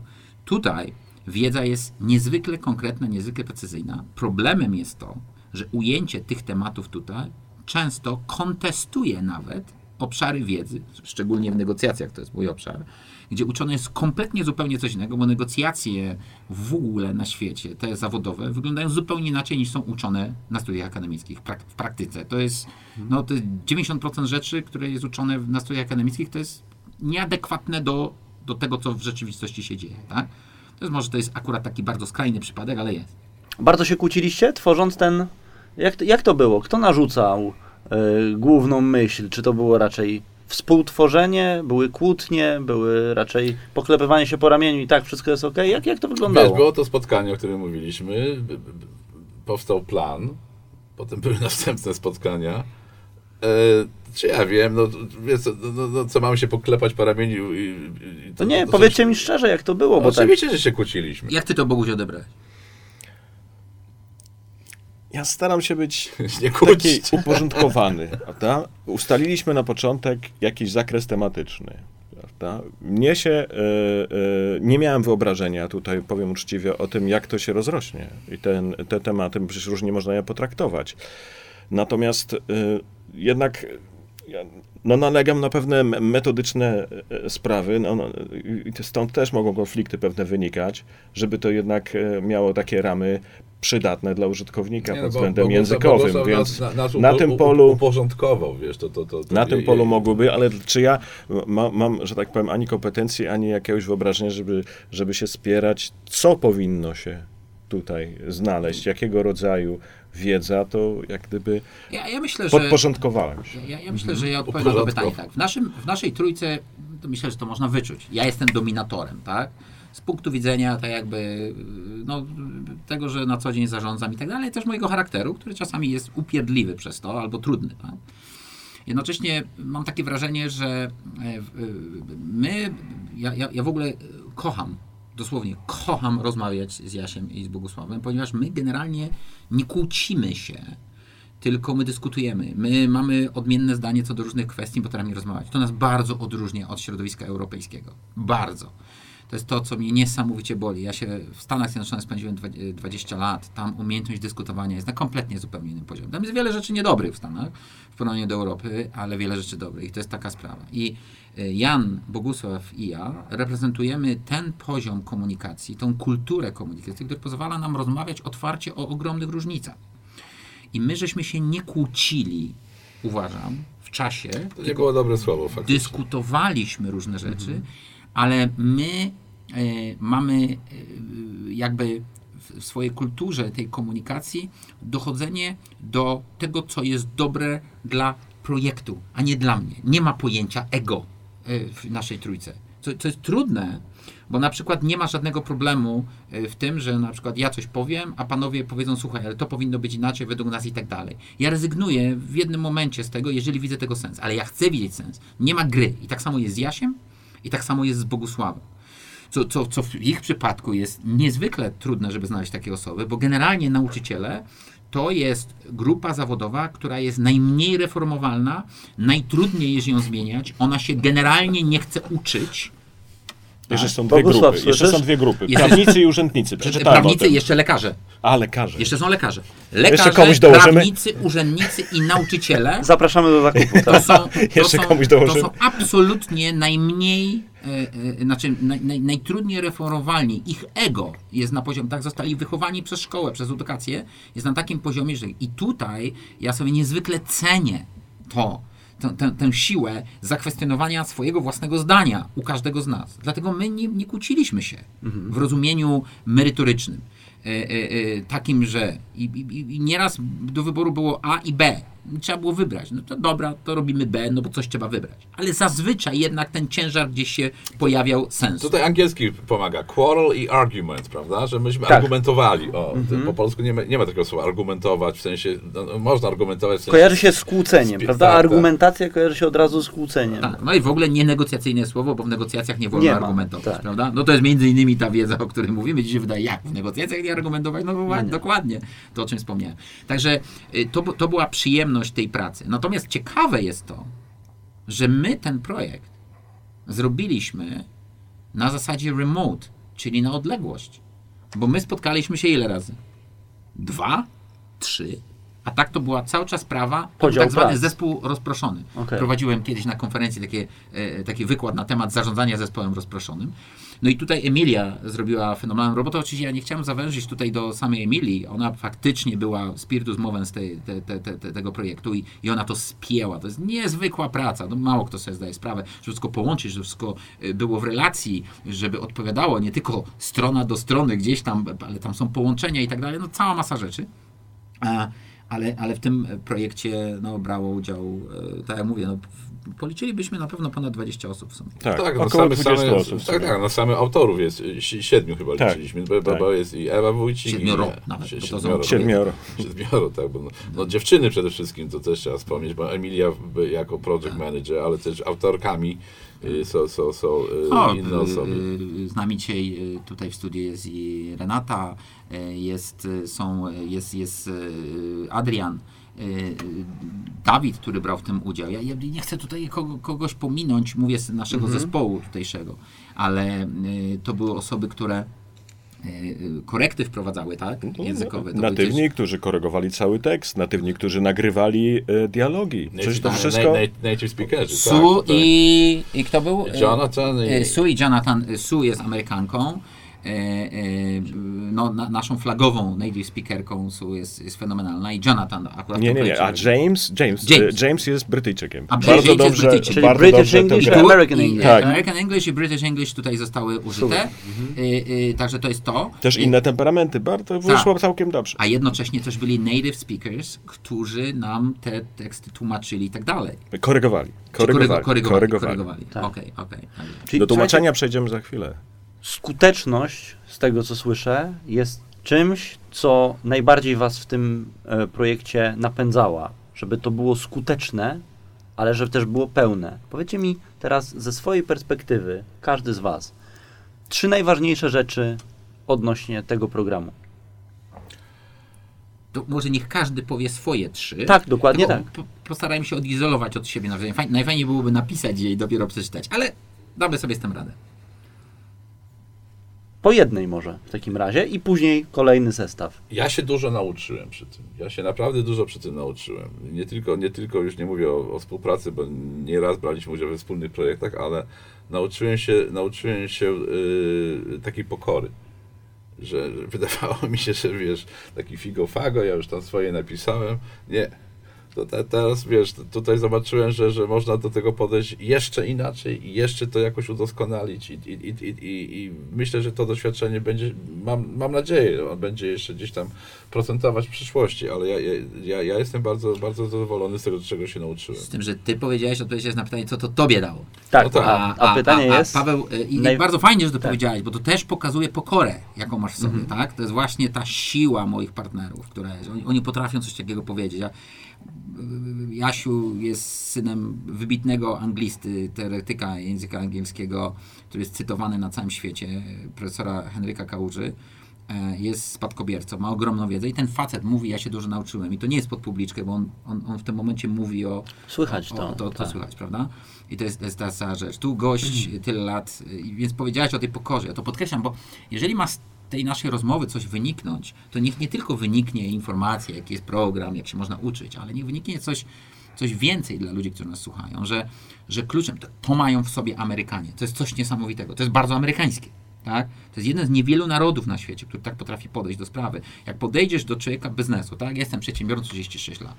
Tutaj wiedza jest niezwykle konkretna, niezwykle precyzyjna. Problemem jest to, że ujęcie tych tematów tutaj często kontestuje nawet obszary wiedzy, szczególnie w negocjacjach, to jest mój obszar, gdzie uczone jest kompletnie zupełnie coś innego, bo negocjacje w ogóle na świecie, te zawodowe, wyglądają zupełnie inaczej niż są uczone na studiach akademickich w praktyce. To jest, no, to jest 90% rzeczy, które jest uczone na studiach akademickich, to jest nieadekwatne do, do tego, co w rzeczywistości się dzieje. Tak? To jest może to jest akurat taki bardzo skrajny przypadek, ale jest. Bardzo się kłóciliście, tworząc ten. Jak to, jak to było? Kto narzucał y, główną myśl? Czy to było raczej współtworzenie, były kłótnie, były raczej poklepywanie się po ramieniu i tak wszystko jest ok? Jak, jak to wyglądało? Wiesz, było to spotkanie, o którym mówiliśmy, powstał plan, potem były następne spotkania. E, czy ja wiem, no, wiesz, co, no, no, no, co mamy się poklepać po ramieniu i... i To nie, to- powiedzcie mi szczerze, jak to było, bo tak. Oczywiście, że się kłóciliśmy. Jak ty to Boguś odebrałeś? Ja staram się być taki uporządkowany. Prawda? Ustaliliśmy na początek jakiś zakres tematyczny. Prawda? Mnie się, e, e, nie miałem wyobrażenia, tutaj powiem uczciwie, o tym, jak to się rozrośnie. I ten, te tematy, przecież różnie można je potraktować. Natomiast e, jednak ja, no, nalegam na pewne metodyczne e, sprawy, no, no, stąd też mogą konflikty pewne wynikać, żeby to jednak e, miało takie ramy przydatne dla użytkownika Nie, pod no, względem bo- bo- językowym, bo- więc nas, nas na tym polu- uporządkował, wiesz, to, to, to, to na tym polu i- mogłyby, ale czy ja ma, mam, że tak powiem, ani kompetencji, ani jakiegoś wyobrażenia, żeby, żeby się spierać, co powinno się tutaj znaleźć, jakiego rodzaju wiedza, to jak gdyby Ja, ja myślę, że... podporządkowałem się. Ja, ja myślę, że ja odpowiem na pytanie tak. W, naszym, w naszej trójce to myślę, że to można wyczuć. Ja jestem dominatorem, tak? Z punktu widzenia tak jakby no, tego, że na co dzień zarządzam i tak dalej, ale też mojego charakteru, który czasami jest upierdliwy przez to albo trudny. Tak? Jednocześnie mam takie wrażenie, że e, e, my, ja, ja, ja w ogóle kocham, dosłownie kocham rozmawiać z Jasiem i z Bogusławem, ponieważ my generalnie nie kłócimy się, tylko my dyskutujemy. My mamy odmienne zdanie co do różnych kwestii, potrafimy rozmawiać. To nas bardzo odróżnia od środowiska europejskiego. Bardzo. To jest to, co mnie niesamowicie boli. Ja się w Stanach Zjednoczonych spędziłem dwa- 20 lat. Tam umiejętność dyskutowania jest na kompletnie zupełnie innym poziomie. Tam jest wiele rzeczy niedobrych w Stanach w porównaniu do Europy, ale wiele rzeczy dobrych. I to jest taka sprawa. I y, Jan, Bogusław i ja reprezentujemy ten poziom komunikacji, tą kulturę komunikacji, który pozwala nam rozmawiać otwarcie o ogromnych różnicach. I my żeśmy się nie kłócili uważam, w czasie, To nie było dobre słowo faktycznie. dyskutowaliśmy różne rzeczy, ale my e, mamy e, jakby w, swojej kulturze tej komunikacji dochodzenie do tego, co jest dobre dla projektu, a nie dla mnie. Nie ma pojęcia ego e, w naszej trójce. Co, co jest trudne, bo na przykład nie ma żadnego problemu w tym, że na przykład ja coś powiem, a panowie powiedzą, słuchaj, ale to powinno być inaczej według nas i tak dalej. Ja rezygnuję w jednym momencie z tego, jeżeli widzę tego sens, ale ja chcę widzieć sens. Nie ma gry. I tak samo jest z Jasiem, i tak samo jest z Bogusławem. Co, co, co w ich przypadku jest niezwykle trudne, żeby znaleźć takie osoby, bo generalnie nauczyciele to jest grupa zawodowa, która jest najmniej reformowalna, najtrudniej jest ją zmieniać, ona się generalnie nie chce uczyć. Jeszcze są dwie Bogusław, grupy. Jeszcze są dwie grupy. Prawnicy i urzędnicy. Przeczytałem Prawnicy i jeszcze lekarze. A, lekarze. Jeszcze są lekarze. Lekarze, komuś dołożymy? prawnicy, urzędnicy i nauczyciele Zapraszamy do zakupu. to Tak? są, to Jeszcze są, komuś to dołożymy? są absolutnie najmniej, e, e, znaczy naj, naj, najtrudniej reformowalni. Ich ego jest na poziomie, tak zostali wychowani przez szkołę, przez edukację, jest na takim poziomie, że i tutaj ja sobie niezwykle cenię to, tę, tę, siłę zakwestionowania swojego własnego zdania u każdego z nas. Dlatego my nie, nie kłóciliśmy się w rozumieniu merytorycznym. E, e, e, takim, że i, i, i nieraz do wyboru było A i B. Trzeba było wybrać. No to dobra, to robimy B, no bo coś trzeba wybrać. Ale zazwyczaj jednak ten ciężar gdzieś się pojawiał sens. Tutaj angielski pomaga. Quarrel i argument, prawda? Że myśmy Tak. argumentowali. O, Po polsku nie ma, nie ma takiego słowa argumentować, w sensie, no, no, można argumentować w sensie... Kojarzy się z kłóceniem, prawda? tak, tak. Argumentacja kojarzy się od razu z kłóceniem. Tak, no i w ogóle nie negocjacyjne słowo, bo w negocjacjach nie wolno Nie argumentować, tak. prawda? No to jest między innymi ta wiedza, o której mówimy. Dzisiaj wydaje, jak w negocjacjach nie argumentować? No, no nie. dokładnie, to o czym wspomniałem. Także y, to, to była przyjemność tej pracy. Natomiast ciekawe jest to, że my ten projekt zrobiliśmy na zasadzie remote, czyli na odległość. Bo my spotkaliśmy się ile razy? Dwa? Trzy? A tak to była cały czas Podział tak zwany prac. zespół rozproszony. Okej. Prowadziłem kiedyś na konferencji takie, e, taki wykład na temat zarządzania zespołem rozproszonym. No i tutaj Emilia zrobiła fenomenalną robotę. Oczywiście ja nie chciałem zawężyć tutaj do samej Emilii. Ona faktycznie była spiritus movens tej, te, te, te, te, tego projektu i, i ona to spięła. To jest niezwykła praca. No, mało kto sobie zdaje sprawę, żeby wszystko połączyć, żeby wszystko e, było w relacji, żeby odpowiadało nie tylko strona do strony gdzieś tam, ale tam są połączenia i tak dalej. No cała masa rzeczy. A, ale, ale w tym projekcie no, brało udział, e, tak jak mówię, no, policzylibyśmy na pewno ponad 20 osób w sumie. Tak, Tak, no około same, 20 same, osób. tak, tak, no samych autorów jest y, si- siedmiu chyba Tak, liczyliśmy, bo, tak. bo jest i Ewa Wójcik. Siedmioro i, nawet, są siedmioro. Siedmioro. Siedmioro, tak, bo no, no dziewczyny przede wszystkim, to też trzeba wspomnieć, bo Emilia jako project manager, ale też autorkami y, są, są, są y, inne osoby. y, Z nami dzisiaj y, tutaj w studiu jest i Renata, y, jest, y, są, y, jest, jest y, Adrian, y, y, Dawid, który brał w tym udział. Ja, ja nie chcę tutaj kogo, kogoś pominąć, mówię z naszego Mhm. zespołu tutejszego, ale y, to były osoby, które y, y, korekty wprowadzały, tak? Językowe. To Natywni, też- którzy korygowali cały tekst, natywni, którzy nagrywali e, dialogi. Przecież to wszystko... na- na- Native speakerzy, Sue tak, tak. i, i kto był? Jonathan i- Sue i Jonathan. Sue jest Amerykanką. E, e, no, na, naszą flagową native speakerką jest, jest fenomenalna i Jonathan akurat Nie, nie, nie. A James, James, James. James. James jest Brytyjczykiem. A bardzo James jest dobrze, Brytyjczykiem. Czyli bardzo British dobrze English to. American English. e, Tak. American English i British English tutaj zostały użyte. E, e, także to jest to. Też E, inne temperamenty. Bardzo wyszło całkiem dobrze. A jednocześnie też byli native speakers, którzy nam te teksty tłumaczyli i tak dalej. Korygowali. Korygowali. korygo- korygowali. Korygowali. korygowali. Tak. Okej. Czyli, Do tłumaczenia przejdziemy za chwilę. Skuteczność, z tego co słyszę, jest czymś, co najbardziej was w tym e, projekcie napędzała, żeby to było skuteczne, ale żeby też było pełne. Powiedzcie mi teraz ze swojej perspektywy, każdy z was, trzy najważniejsze rzeczy odnośnie tego programu. to może niech każdy powie swoje trzy. Tak, dokładnie tak. Po, postarajmy się odizolować od siebie nawzajem. Faj, najfajniej byłoby napisać je i dopiero przeczytać, ale damy sobie z tym radę. Po jednej może w takim razie i później kolejny zestaw. Ja się dużo nauczyłem przy tym. Ja się naprawdę dużo przy tym nauczyłem. Nie tylko, nie tylko już nie mówię o, o współpracy, bo nieraz braliśmy udział we wspólnych projektach, ale nauczyłem się, nauczyłem się yy, takiej pokory. Że, że wydawało mi się, że wiesz, taki figo fago, ja już tam swoje napisałem. Nie. To te, teraz wiesz, tutaj zobaczyłem, że, że można do tego podejść jeszcze inaczej i jeszcze to jakoś udoskonalić i, i, i, i, i myślę, że to doświadczenie będzie, mam, mam nadzieję, on będzie jeszcze gdzieś tam procentować w przyszłości, ale ja, ja, ja jestem bardzo, bardzo zadowolony z tego, czego się nauczyłem. Z tym, że ty powiedziałeś, odpowiedziałeś na pytanie, co to tobie dało. Tak, No tak. a, a pytanie a, jest... Paweł, y, i naj- bardzo fajnie, że to tak. powiedziałeś, bo to też pokazuje pokorę, jaką masz w sobie, Mhm. tak? To jest właśnie ta siła moich partnerów, które oni, oni potrafią coś takiego powiedzieć. Ja, Jasiu jest synem wybitnego anglisty, teoretyka języka angielskiego, który jest cytowany na całym świecie, profesora Henryka Kałuży. E, Jest spadkobiercą, ma ogromną wiedzę i ten facet mówi, ja się dużo nauczyłem. I to nie jest pod publiczkę, bo on, on, on w tym momencie mówi o, Słychać to, o, to, to tak. słychać, prawda? I to jest, to jest ta sama rzecz. Tu gość tyle lat, więc powiedziałeś o tej pokorze. Ja to podkreślam, bo jeżeli ma z tej naszej rozmowy coś wyniknąć, to niech nie tylko wyniknie informacja, jaki jest program, jak się można uczyć, ale niech wyniknie coś, coś więcej dla ludzi, którzy nas słuchają, że, że kluczem to, to mają w sobie Amerykanie. To jest coś niesamowitego. To jest bardzo amerykańskie. Tak? To jest jeden z niewielu narodów na świecie, który tak potrafi podejść do sprawy. Jak podejdziesz do człowieka biznesu, tak? Jestem przedsiębiorcą 36 lat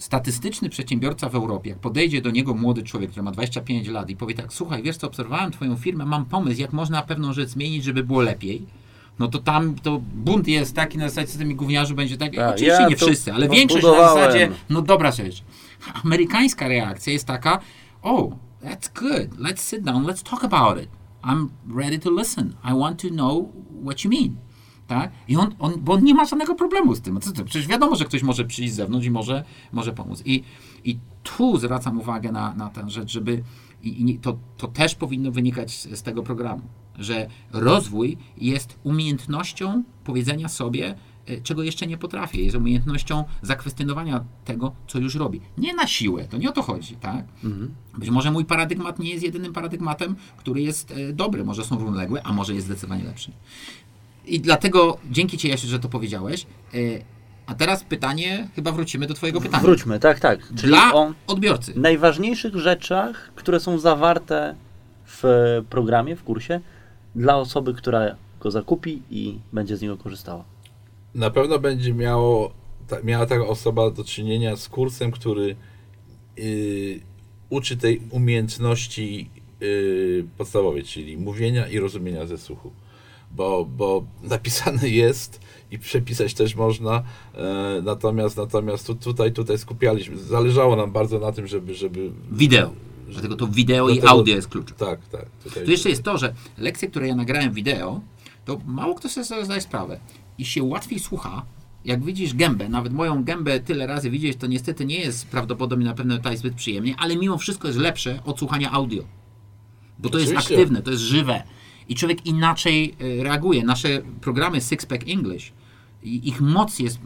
statystyczny przedsiębiorca w Europie, jak podejdzie do niego młody człowiek, który ma 25 lat i powie tak, słuchaj, wiesz co, obserwowałem twoją firmę, mam pomysł, jak można pewną rzecz zmienić, żeby było lepiej, no to tam to bunt jest taki na zasadzie, z tymi gówniarzy będzie tak, Tak, oczywiście ja nie wszyscy, ale większość na zasadzie, no dobra rzecz. Amerykańska reakcja jest taka, oh, that's good, let's sit down, let's talk about it. I'm ready to listen. I want to know what you mean. Tak? I on, on, bo on nie ma żadnego problemu z tym. Ty? Przecież wiadomo, że ktoś może przyjść z zewnątrz i może, może pomóc. I, I tu zwracam uwagę na, na tę rzecz, żeby i, i to, to też powinno wynikać z, z tego programu, że rozwój jest umiejętnością powiedzenia sobie, e, czego jeszcze nie potrafię, jest umiejętnością zakwestionowania tego, co już robi. Nie na siłę, to nie o to chodzi, tak? Być może mój paradygmat nie jest jedynym paradygmatem, który jest e, dobry, może są równoległe, a może jest zdecydowanie lepszy. I dlatego dzięki Ci, Jasiu, że to powiedziałeś. A teraz pytanie, chyba wrócimy do Twojego pytania. Wróćmy, tak, tak. Czyli Dla o odbiorcy. najważniejszych rzeczach, które są zawarte w programie, w kursie, dla osoby, która go zakupi i będzie z niego korzystała. Na pewno będzie miało, ta, miała taka osoba do czynienia z kursem, który y, uczy tej umiejętności y, podstawowej, czyli mówienia i rozumienia ze słuchu. Bo, bo napisane jest i przepisać też można, e, natomiast natomiast tu, tutaj, tutaj skupialiśmy, zależało nam bardzo na tym, żeby, żeby Wideo. Dlatego to wideo i Dlatego- audio jest kluczem. tak, tak. Tutaj, Tu jeszcze jest to, że lekcje, które ja nagrałem wideo, to mało kto sobie zdaje sprawę. I się łatwiej słucha, jak widzisz gębę, nawet moją gębę tyle razy widzieć, to niestety nie jest prawdopodobnie na pewno tutaj zbyt przyjemnie, ale mimo wszystko jest lepsze od słuchania audio. Bo to jest Oczywiście. aktywne, to jest żywe. I człowiek inaczej y, reaguje. Nasze programy Sixpack English, ich moc jest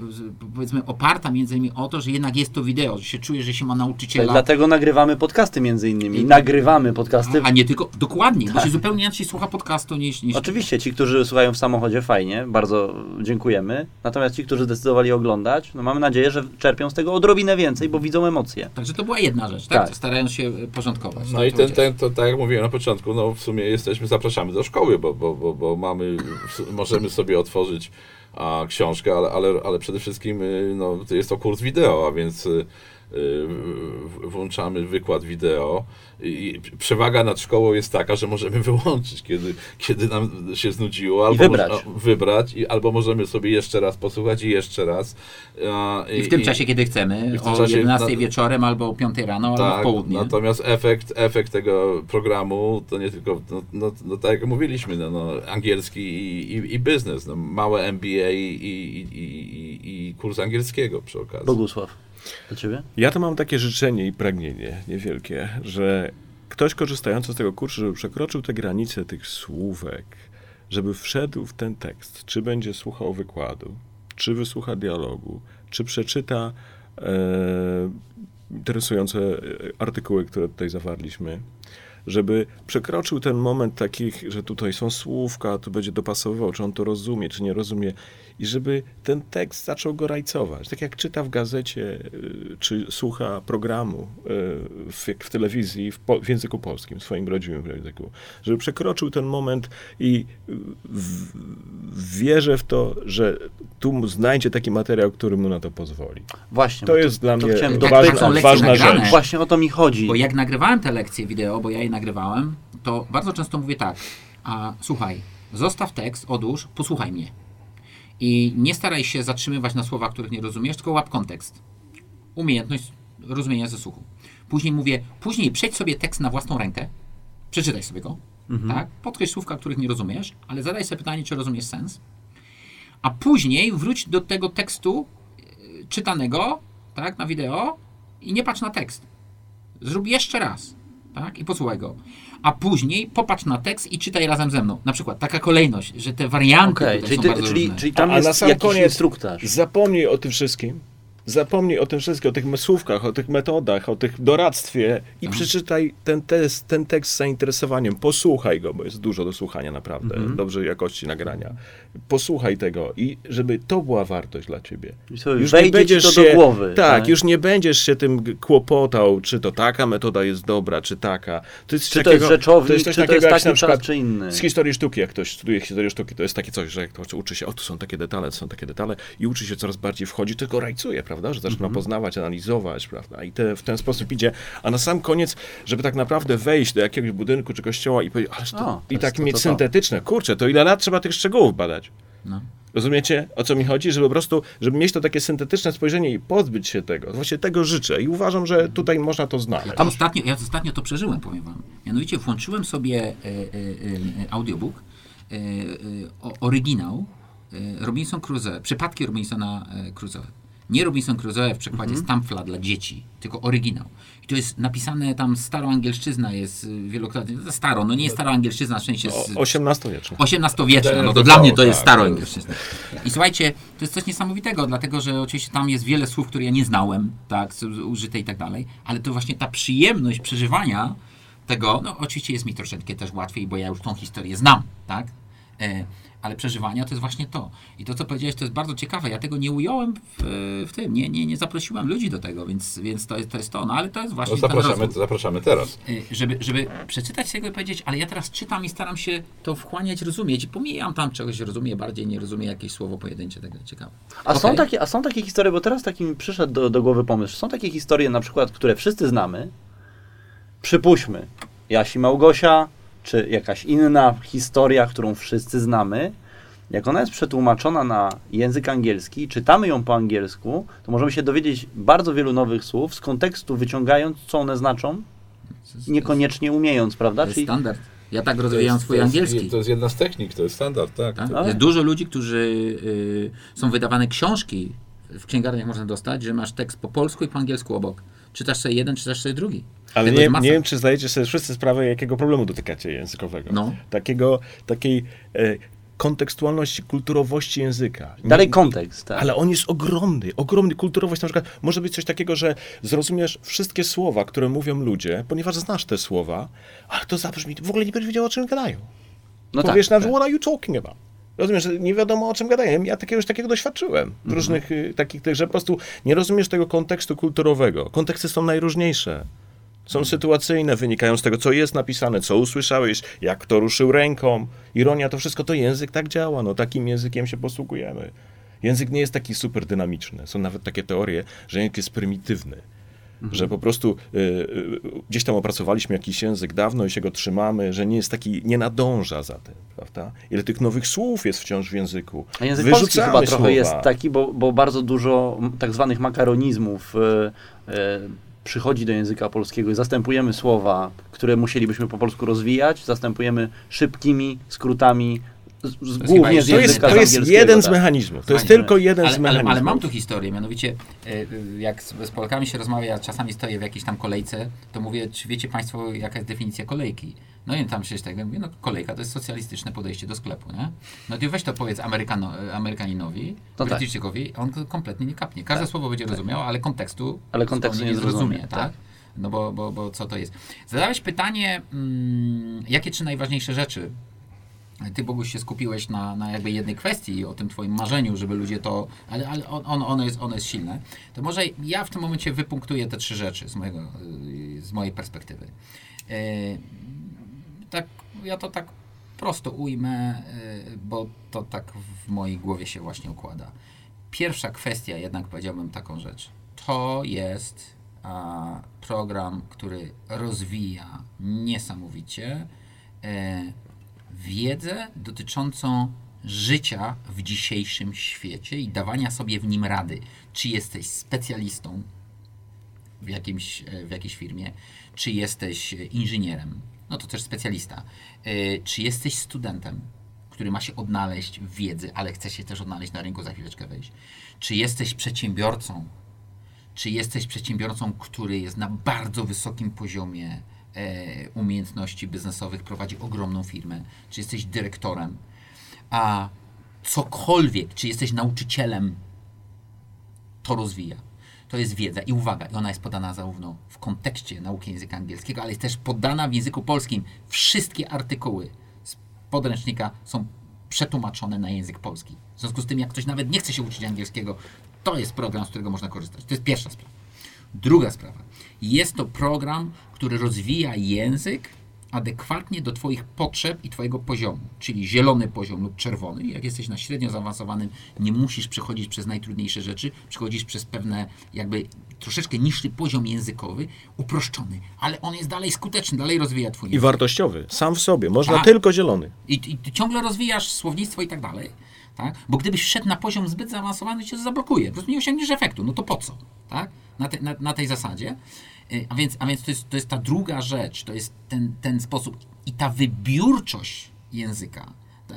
powiedzmy oparta między innymi o to, że jednak jest to wideo, że się czuje, że się ma nauczyciela. Dlatego nagrywamy podcasty między innymi. I- Nagrywamy podcasty. A, nie tylko, dokładnie, bo się zupełnie inaczej słucha podcastu niż, niż Oczywiście, ci, którzy słuchają w samochodzie, fajnie, bardzo dziękujemy. Natomiast ci, którzy zdecydowali oglądać, no mamy nadzieję, że czerpią z tego odrobinę więcej, bo widzą emocje. Także to była jedna rzecz, tak? Tak. Starając się e, porządkować. No tak i ten, ten, to, tak jak mówiłem na początku, no w sumie jesteśmy, zapraszamy do szkoły, bo, bo, bo, bo mamy, możemy sobie otworzyć a, książkę, ale, ale, ale przede wszystkim y, no, jest to kurs wideo, a więc y, włączamy wykład wideo i przewaga nad szkołą jest taka, że możemy wyłączyć, kiedy, kiedy nam się znudziło, albo wybrać. Może, wybrać i, albo możemy sobie jeszcze raz posłuchać i jeszcze raz. A, I w tym czasie, kiedy chcemy, i o czasie 11 na- wieczorem, albo o 5 rano, albo w tak, południe. natomiast efekt, efekt tego programu to nie tylko, no, no, no tak jak mówiliśmy, no, no, angielski i, i, i biznes, no, małe MBA i, i, i, i, i kurs angielskiego przy okazji. Bogusław, do ciebie? Ja to mam takie życzenie i pragnienie niewielkie, że ktoś korzystający z tego kursu, żeby przekroczył te granice tych słówek, żeby wszedł w ten tekst, czy będzie słuchał wykładu, czy wysłucha dialogu, czy przeczyta e, interesujące e, artykuły, które tutaj zawarliśmy, żeby przekroczył ten moment takich, że tutaj są słówka, tu będzie dopasowywał, czy on to rozumie, czy nie rozumie. I żeby ten tekst zaczął go rajcować. Tak jak czyta w gazecie, y, czy słucha programu y, w, w telewizji w, po, w języku polskim, w swoim rodzimym języku. Żeby przekroczył ten moment i w, wierzę w to, że tu mu znajdzie taki materiał, który mu na to pozwoli. Właśnie. To jest dla to mnie Tak, ważna, ważna rzecz. Właśnie o to mi chodzi. Bo jak nagrywałem te lekcje wideo, bo ja je nagrywałem, to bardzo często mówię tak, a słuchaj, zostaw tekst, odłóż, posłuchaj mnie. I nie staraj się zatrzymywać na słowach, których nie rozumiesz, tylko łap kontekst. Umiejętność rozumienia ze słuchu. Później mówię, później przejdź sobie tekst na własną rękę, przeczytaj sobie go, tak? Podkreśl słówka, których nie rozumiesz, ale zadaj sobie pytanie, czy rozumiesz sens. A później wróć do tego tekstu e, czytanego, tak, na wideo i nie patrz na tekst. Zrób jeszcze raz, tak? I posłuchaj go. A później popatrz na tekst i czytaj razem ze mną. Na przykład taka kolejność, że te warianty tutaj czyli, są ty, bardzo czyli, różne. czyli tam A- a jest na sam jakiś koniec- instruktaż. Zapomnij o tym wszystkim. Zapomnij o tym wszystkim, o tych słówkach, o tych metodach, o tych doradztwie i przeczytaj ten, test, ten tekst z zainteresowaniem. Posłuchaj go, bo jest dużo do słuchania naprawdę, Mhm. dobrej jakości nagrania. Posłuchaj tego i żeby to była wartość dla ciebie. Sobie wejdzie ci to do głowy, Tak, tak? już nie będziesz się tym kłopotał, czy to taka metoda jest dobra, czy taka. To jest Czy coś to jest takiego- rzeczownik, coś czy to takiego jest jak taki na przykład czy inny? Z historii sztuki, jak ktoś studiuje historię sztuki, to jest takie coś, że jak ktoś uczy się, o tu są takie detale, tu są takie detale i uczy się coraz bardziej wchodzi, tylko rajcuje, prawda, że zaczyna Mhm. poznawać, analizować, prawda, i te, w ten sposób idzie, a na sam koniec, żeby tak naprawdę wejść do jakiegoś budynku czy kościoła i powiedzieć, ależ to, O, to i jest tak to, mieć to, to. syntetyczne, kurczę, to ile lat trzeba tych szczegółów badać? No. Rozumiecie, o co mi chodzi? Żeby po prostu, żeby mieć to takie syntetyczne spojrzenie i pozbyć się tego. Właśnie tego życzę i uważam, że tutaj można to znaleźć. Ja, to ostatnio, ja ostatnio to przeżyłem, powiem wam. Mianowicie włączyłem sobie e, e, e, audiobook, e, oryginał Robinson Crusoe, przypadki Robinsona Crusoe. Nie Robinson Crusoe w przekładzie Stamfla dla dzieci, tylko oryginał. I to jest napisane tam staroangielszczyzna jest wielokrotnie, staro, no nie jest staroangielszczyzna, na szczęście O, z, XVIII-wieczne. XVIII-wieczna, no to dla mnie to jest tak, staroangielszczyzna. I słuchajcie, to jest coś niesamowitego, dlatego że oczywiście tam jest wiele słów, które ja nie znałem, tak, użyte i tak dalej, ale to właśnie ta przyjemność przeżywania tego, no oczywiście jest mi troszeczkę też łatwiej, bo ja już tą historię znam, tak, e, ale przeżywania to jest właśnie to. I to, co powiedziałeś, to jest bardzo ciekawe. Ja tego nie ująłem w, w tym, nie, nie, nie zaprosiłem ludzi do tego, więc, więc to, jest, to jest to. No ale to jest właśnie No, zapraszamy, zapraszamy teraz. Y, żeby, żeby przeczytać tego i powiedzieć, ale ja teraz czytam i staram się to wchłaniać, rozumieć. Pomijam tam czegoś, rozumiem bardziej, nie rozumiem jakieś słowo pojedyncze, tego ciekawe. A, są Okej. takie, a są takie historie, bo teraz taki mi przyszedł do, do głowy pomysł. Są takie historie na przykład, które wszyscy znamy. Przypuśćmy, Jasi Małgosia, czy jakaś inna historia, którą wszyscy znamy. Jak ona jest przetłumaczona na język angielski, czytamy ją po angielsku, to możemy się dowiedzieć bardzo wielu nowych słów, z kontekstu wyciągając, co one znaczą, To jest- niekoniecznie umiejąc, To prawda? jest Czyli standard. Ja tak To rozwijam jest- swój to jest- angielski. To jest jedna z technik, to jest standard, tak. Tak? Ale- Jest dużo ludzi, którzy y, są wydawane książki, w księgarniach można dostać, że masz tekst po polsku i po angielsku obok. Czytasz sobie jeden, czytasz sobie drugi. Ale nie, nie wiem, czy zdajecie sobie wszyscy sprawę, jakiego problemu dotykacie językowego. No. Takiego, takiej e, kontekstualności, kulturowości języka. Nie- dalej kontekst. Tak? Ale on jest ogromny, ogromny. Kulturowość na przykład może być coś takiego, że zrozumiesz wszystkie słowa, które mówią ludzie, ponieważ znasz te słowa, ale to zabrzmi, w ogóle nie będziesz wiedział, o czym gadają. no Powiesz tak, nawet, what are you talking about? Rozumiesz, że nie wiadomo o czym gadają. Ja takiego już takiego doświadczyłem. W Mhm. różnych y, takich, że po prostu nie rozumiesz tego kontekstu kulturowego. Konteksty są najróżniejsze. Są Mhm. sytuacyjne, wynikają z tego, co jest napisane, co usłyszałeś, jak kto ruszył ręką. Ironia, to wszystko to język tak działa. No, takim językiem się posługujemy. Język nie jest taki super dynamiczny. Są nawet takie teorie, że język jest prymitywny. Mhm. Że po prostu y, y, gdzieś tam opracowaliśmy jakiś język dawno i się go trzymamy, że nie jest taki, nie nadąża za tym, prawda? Ile tych nowych słów jest wciąż w języku. A język polski Wyrzucamy chyba trochę słowa. jest taki, bo, bo bardzo dużo tak zwanych makaronizmów e, e, przychodzi do języka polskiego i zastępujemy słowa, które musielibyśmy po polsku rozwijać, zastępujemy szybkimi skrótami, z, z, głównie z To języka jest, to jest angielskiego, jeden z tak. mechanizmów. To jest Fajnie. tylko jeden z ale, ale, mechanizmów. ale mam tu historię, mianowicie y, y, jak z, z Polkami się rozmawia, ja czasami stoję w jakiejś tam kolejce, to mówię, czy wiecie Państwo, jaka jest definicja kolejki? No i tam przecież tak, ja mówię, no kolejka to jest socjalistyczne podejście do sklepu, nie? No i weź to powiedz Amerykano, Amerykaninowi, No tak. Brytyjczykowi, on go kompletnie nie kapnie. Każde słowo będzie rozumiał, ale kontekstu Ale kontekstu nie zrozumie, tak? No bo, bo, bo co to jest? Zadałeś pytanie, mm, jakie trzy najważniejsze rzeczy ty, Boguś, się skupiłeś na, na jakby jednej kwestii, o tym twoim marzeniu, żeby ludzie to, ale, ale on, on, ono, jest, ono jest silne, to może ja w tym momencie wypunktuję te trzy rzeczy z, mojego, y, z mojej perspektywy. E, tak, ja to tak prosto ujmę, y, bo to tak w mojej głowie się właśnie układa. Pierwsza kwestia, jednak powiedziałbym taką rzecz. To jest a, program, który rozwija niesamowicie e, wiedzę dotyczącą życia w dzisiejszym świecie i dawania sobie w nim rady. Czy jesteś specjalistą w, jakimś, w jakiejś firmie, czy jesteś inżynierem, no to też specjalista, E, czy jesteś studentem, który ma się odnaleźć w wiedzy, ale chce się też odnaleźć na rynku, za chwileczkę wejść. Czy jesteś przedsiębiorcą, czy jesteś przedsiębiorcą, który jest na bardzo wysokim poziomie e, umiejętności biznesowych, prowadzi ogromną firmę, czy jesteś dyrektorem, a cokolwiek, czy jesteś nauczycielem, to rozwija. To jest wiedza i uwaga, i ona jest podana zarówno w kontekście nauki języka angielskiego, ale jest też podana w języku polskim. Wszystkie artykuły z podręcznika są przetłumaczone na język polski. W związku z tym, jak ktoś nawet nie chce się uczyć angielskiego, to jest program, z którego można korzystać. To jest pierwsza sprawa. Druga sprawa. Jest to program, który rozwija język adekwatnie do Twoich potrzeb i Twojego poziomu, czyli zielony poziom lub czerwony. Jak jesteś na średnio zaawansowanym, nie musisz przechodzić przez najtrudniejsze rzeczy, przechodzisz przez pewne jakby troszeczkę niższy poziom językowy, uproszczony, ale on jest dalej skuteczny, dalej rozwija Twój I język. wartościowy, sam w sobie. Można Tak. tylko zielony. I, I ciągle rozwijasz słownictwo i tak dalej. Tak? Bo gdybyś wszedł na poziom zbyt zaawansowany, cię zablokuje. Po prostu nie osiągniesz efektu. No to po co? Tak? Na, te, na, na tej zasadzie. Y, A więc, a więc to, jest, to jest ta druga rzecz, to jest ten, ten sposób i ta wybiórczość języka,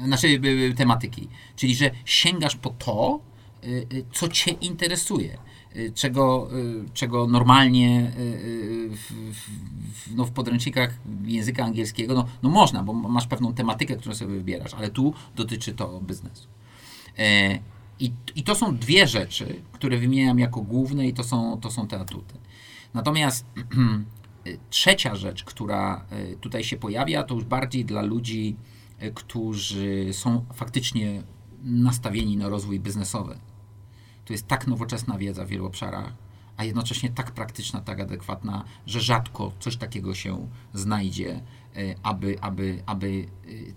naszej y, y, tematyki. Czyli, że sięgasz po to, co Cię interesuje. Czego, czego normalnie w, w, w- no w podręcznikach języka angielskiego no, no można, bo masz pewną tematykę, którą sobie wybierasz, ale tu dotyczy to biznesu. E, I, I to są dwie rzeczy, które wymieniam jako główne i to są, to są te atuty. Natomiast y, trzecia rzecz, która y, tutaj się pojawia, to już bardziej dla ludzi, y, którzy są faktycznie nastawieni na rozwój biznesowy. To jest tak nowoczesna wiedza w wielu obszarach, a jednocześnie tak praktyczna, tak adekwatna, że rzadko coś takiego się znajdzie, aby, aby, aby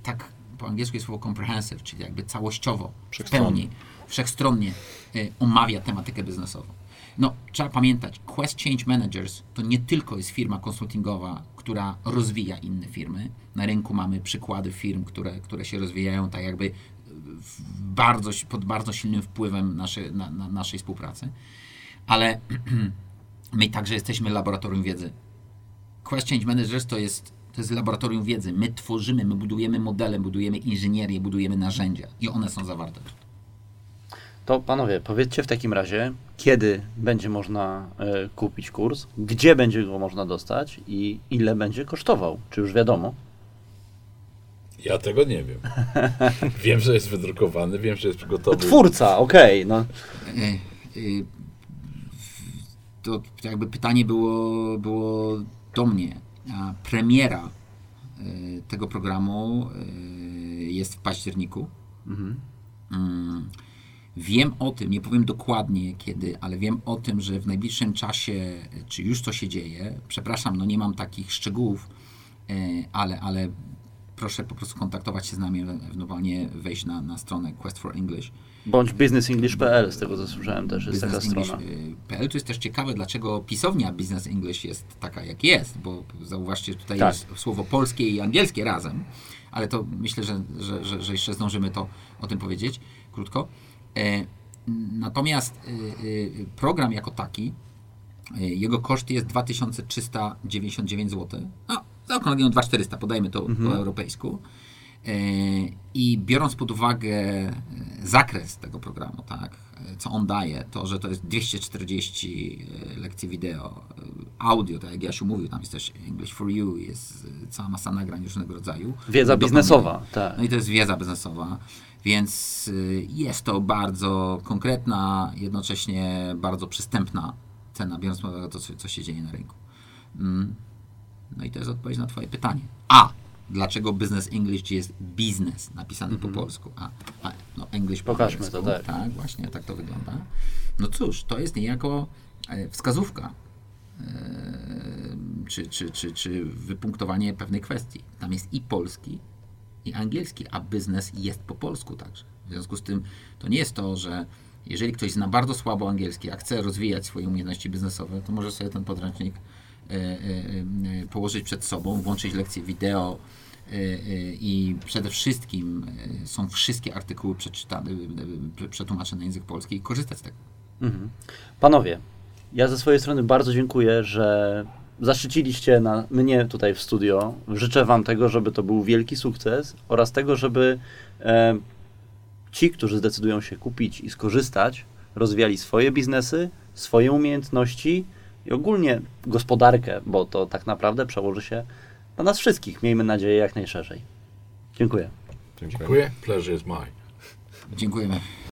tak po angielsku jest słowo comprehensive, czyli jakby całościowo, w pełni, wszechstronnie omawia tematykę biznesową. No, trzeba pamiętać, Quest Change Managers to nie tylko jest firma konsultingowa, która rozwija inne firmy. Na rynku mamy przykłady firm, które, które się rozwijają tak jakby bardzo, pod bardzo silnym wpływem nasze, na, na, naszej współpracy. Ale my także jesteśmy laboratorium wiedzy. Quest Change Managers to jest, to jest laboratorium wiedzy. My tworzymy, my budujemy modele, budujemy inżynierię, budujemy narzędzia i one są zawarte. To panowie, powiedzcie w takim razie, kiedy będzie można e, kupić kurs, gdzie będzie go można dostać i ile będzie kosztował. Czy już wiadomo? Ja tego nie wiem. Wiem, że jest wydrukowany, wiem, że jest gotowy. Twórca, okej, no. Y, y, to jakby pytanie było, było do mnie. A premiera tego programu jest w październiku. Mm, Wiem o tym, nie powiem dokładnie kiedy, ale wiem o tym, że w najbliższym czasie, czy już to się dzieje, przepraszam, no nie mam takich szczegółów, y, ale, ale proszę po prostu kontaktować się z nami, ewentualnie wejść na, na stronę Quest for English. Bądź businessenglish.pl, z tego co słyszałem też jest taka strona. Businessenglish.pl to jest też ciekawe, dlaczego pisownia Business English jest taka, jak jest, bo zauważcie, tutaj Tak. jest słowo polskie i angielskie razem, ale to myślę, że, że, że, że jeszcze zdążymy to o tym powiedzieć krótko. E, natomiast e, e, program jako taki, jego koszt jest 2399 zł. No, zaokrąglimy 2400, podajmy to po europejsku. I biorąc pod uwagę zakres tego programu, tak, co on daje, to, że to jest 240 e, lekcji wideo, audio, tak jak Jasiu mówił, tam jest też English for You, jest cała masa nagrań różnego rodzaju. Wiedza biznesowa, tak. no i to jest wiedza biznesowa, więc y, jest to bardzo konkretna, jednocześnie bardzo przystępna cena, biorąc pod uwagę to, co, co się dzieje na rynku. Mm. No i to jest odpowiedź na Twoje pytanie. A. Dlaczego Business English jest biznes napisany po polsku? A, a no English po Pokażmy angielsku. to, tak. Tak, właśnie tak to wygląda. No cóż, to jest niejako e, wskazówka e, czy, czy, czy, czy wypunktowanie pewnej kwestii. Tam jest i polski, i angielski, a biznes jest po polsku także. W związku z tym to nie jest to, że jeżeli ktoś zna bardzo słabo angielski, a chce rozwijać swoje umiejętności biznesowe, to może sobie ten podręcznik e, e, e, położyć przed sobą, włączyć lekcję wideo i przede wszystkim są wszystkie artykuły przeczytane, przetłumaczone na język polski i korzystać z tego. Mhm. Panowie, ja ze swojej strony bardzo dziękuję, że zaszczyciliście na, mnie tutaj w studio. Życzę Wam tego, żeby to był wielki sukces oraz tego, żeby e, ci, którzy zdecydują się kupić i skorzystać, rozwijali swoje biznesy, swoje umiejętności i ogólnie gospodarkę, bo to tak naprawdę przełoży się na nas wszystkich. Miejmy nadzieję jak najszerzej. Dziękuję. Dziękuję. Dziękuję. Pleasure is mine. Dziękujemy.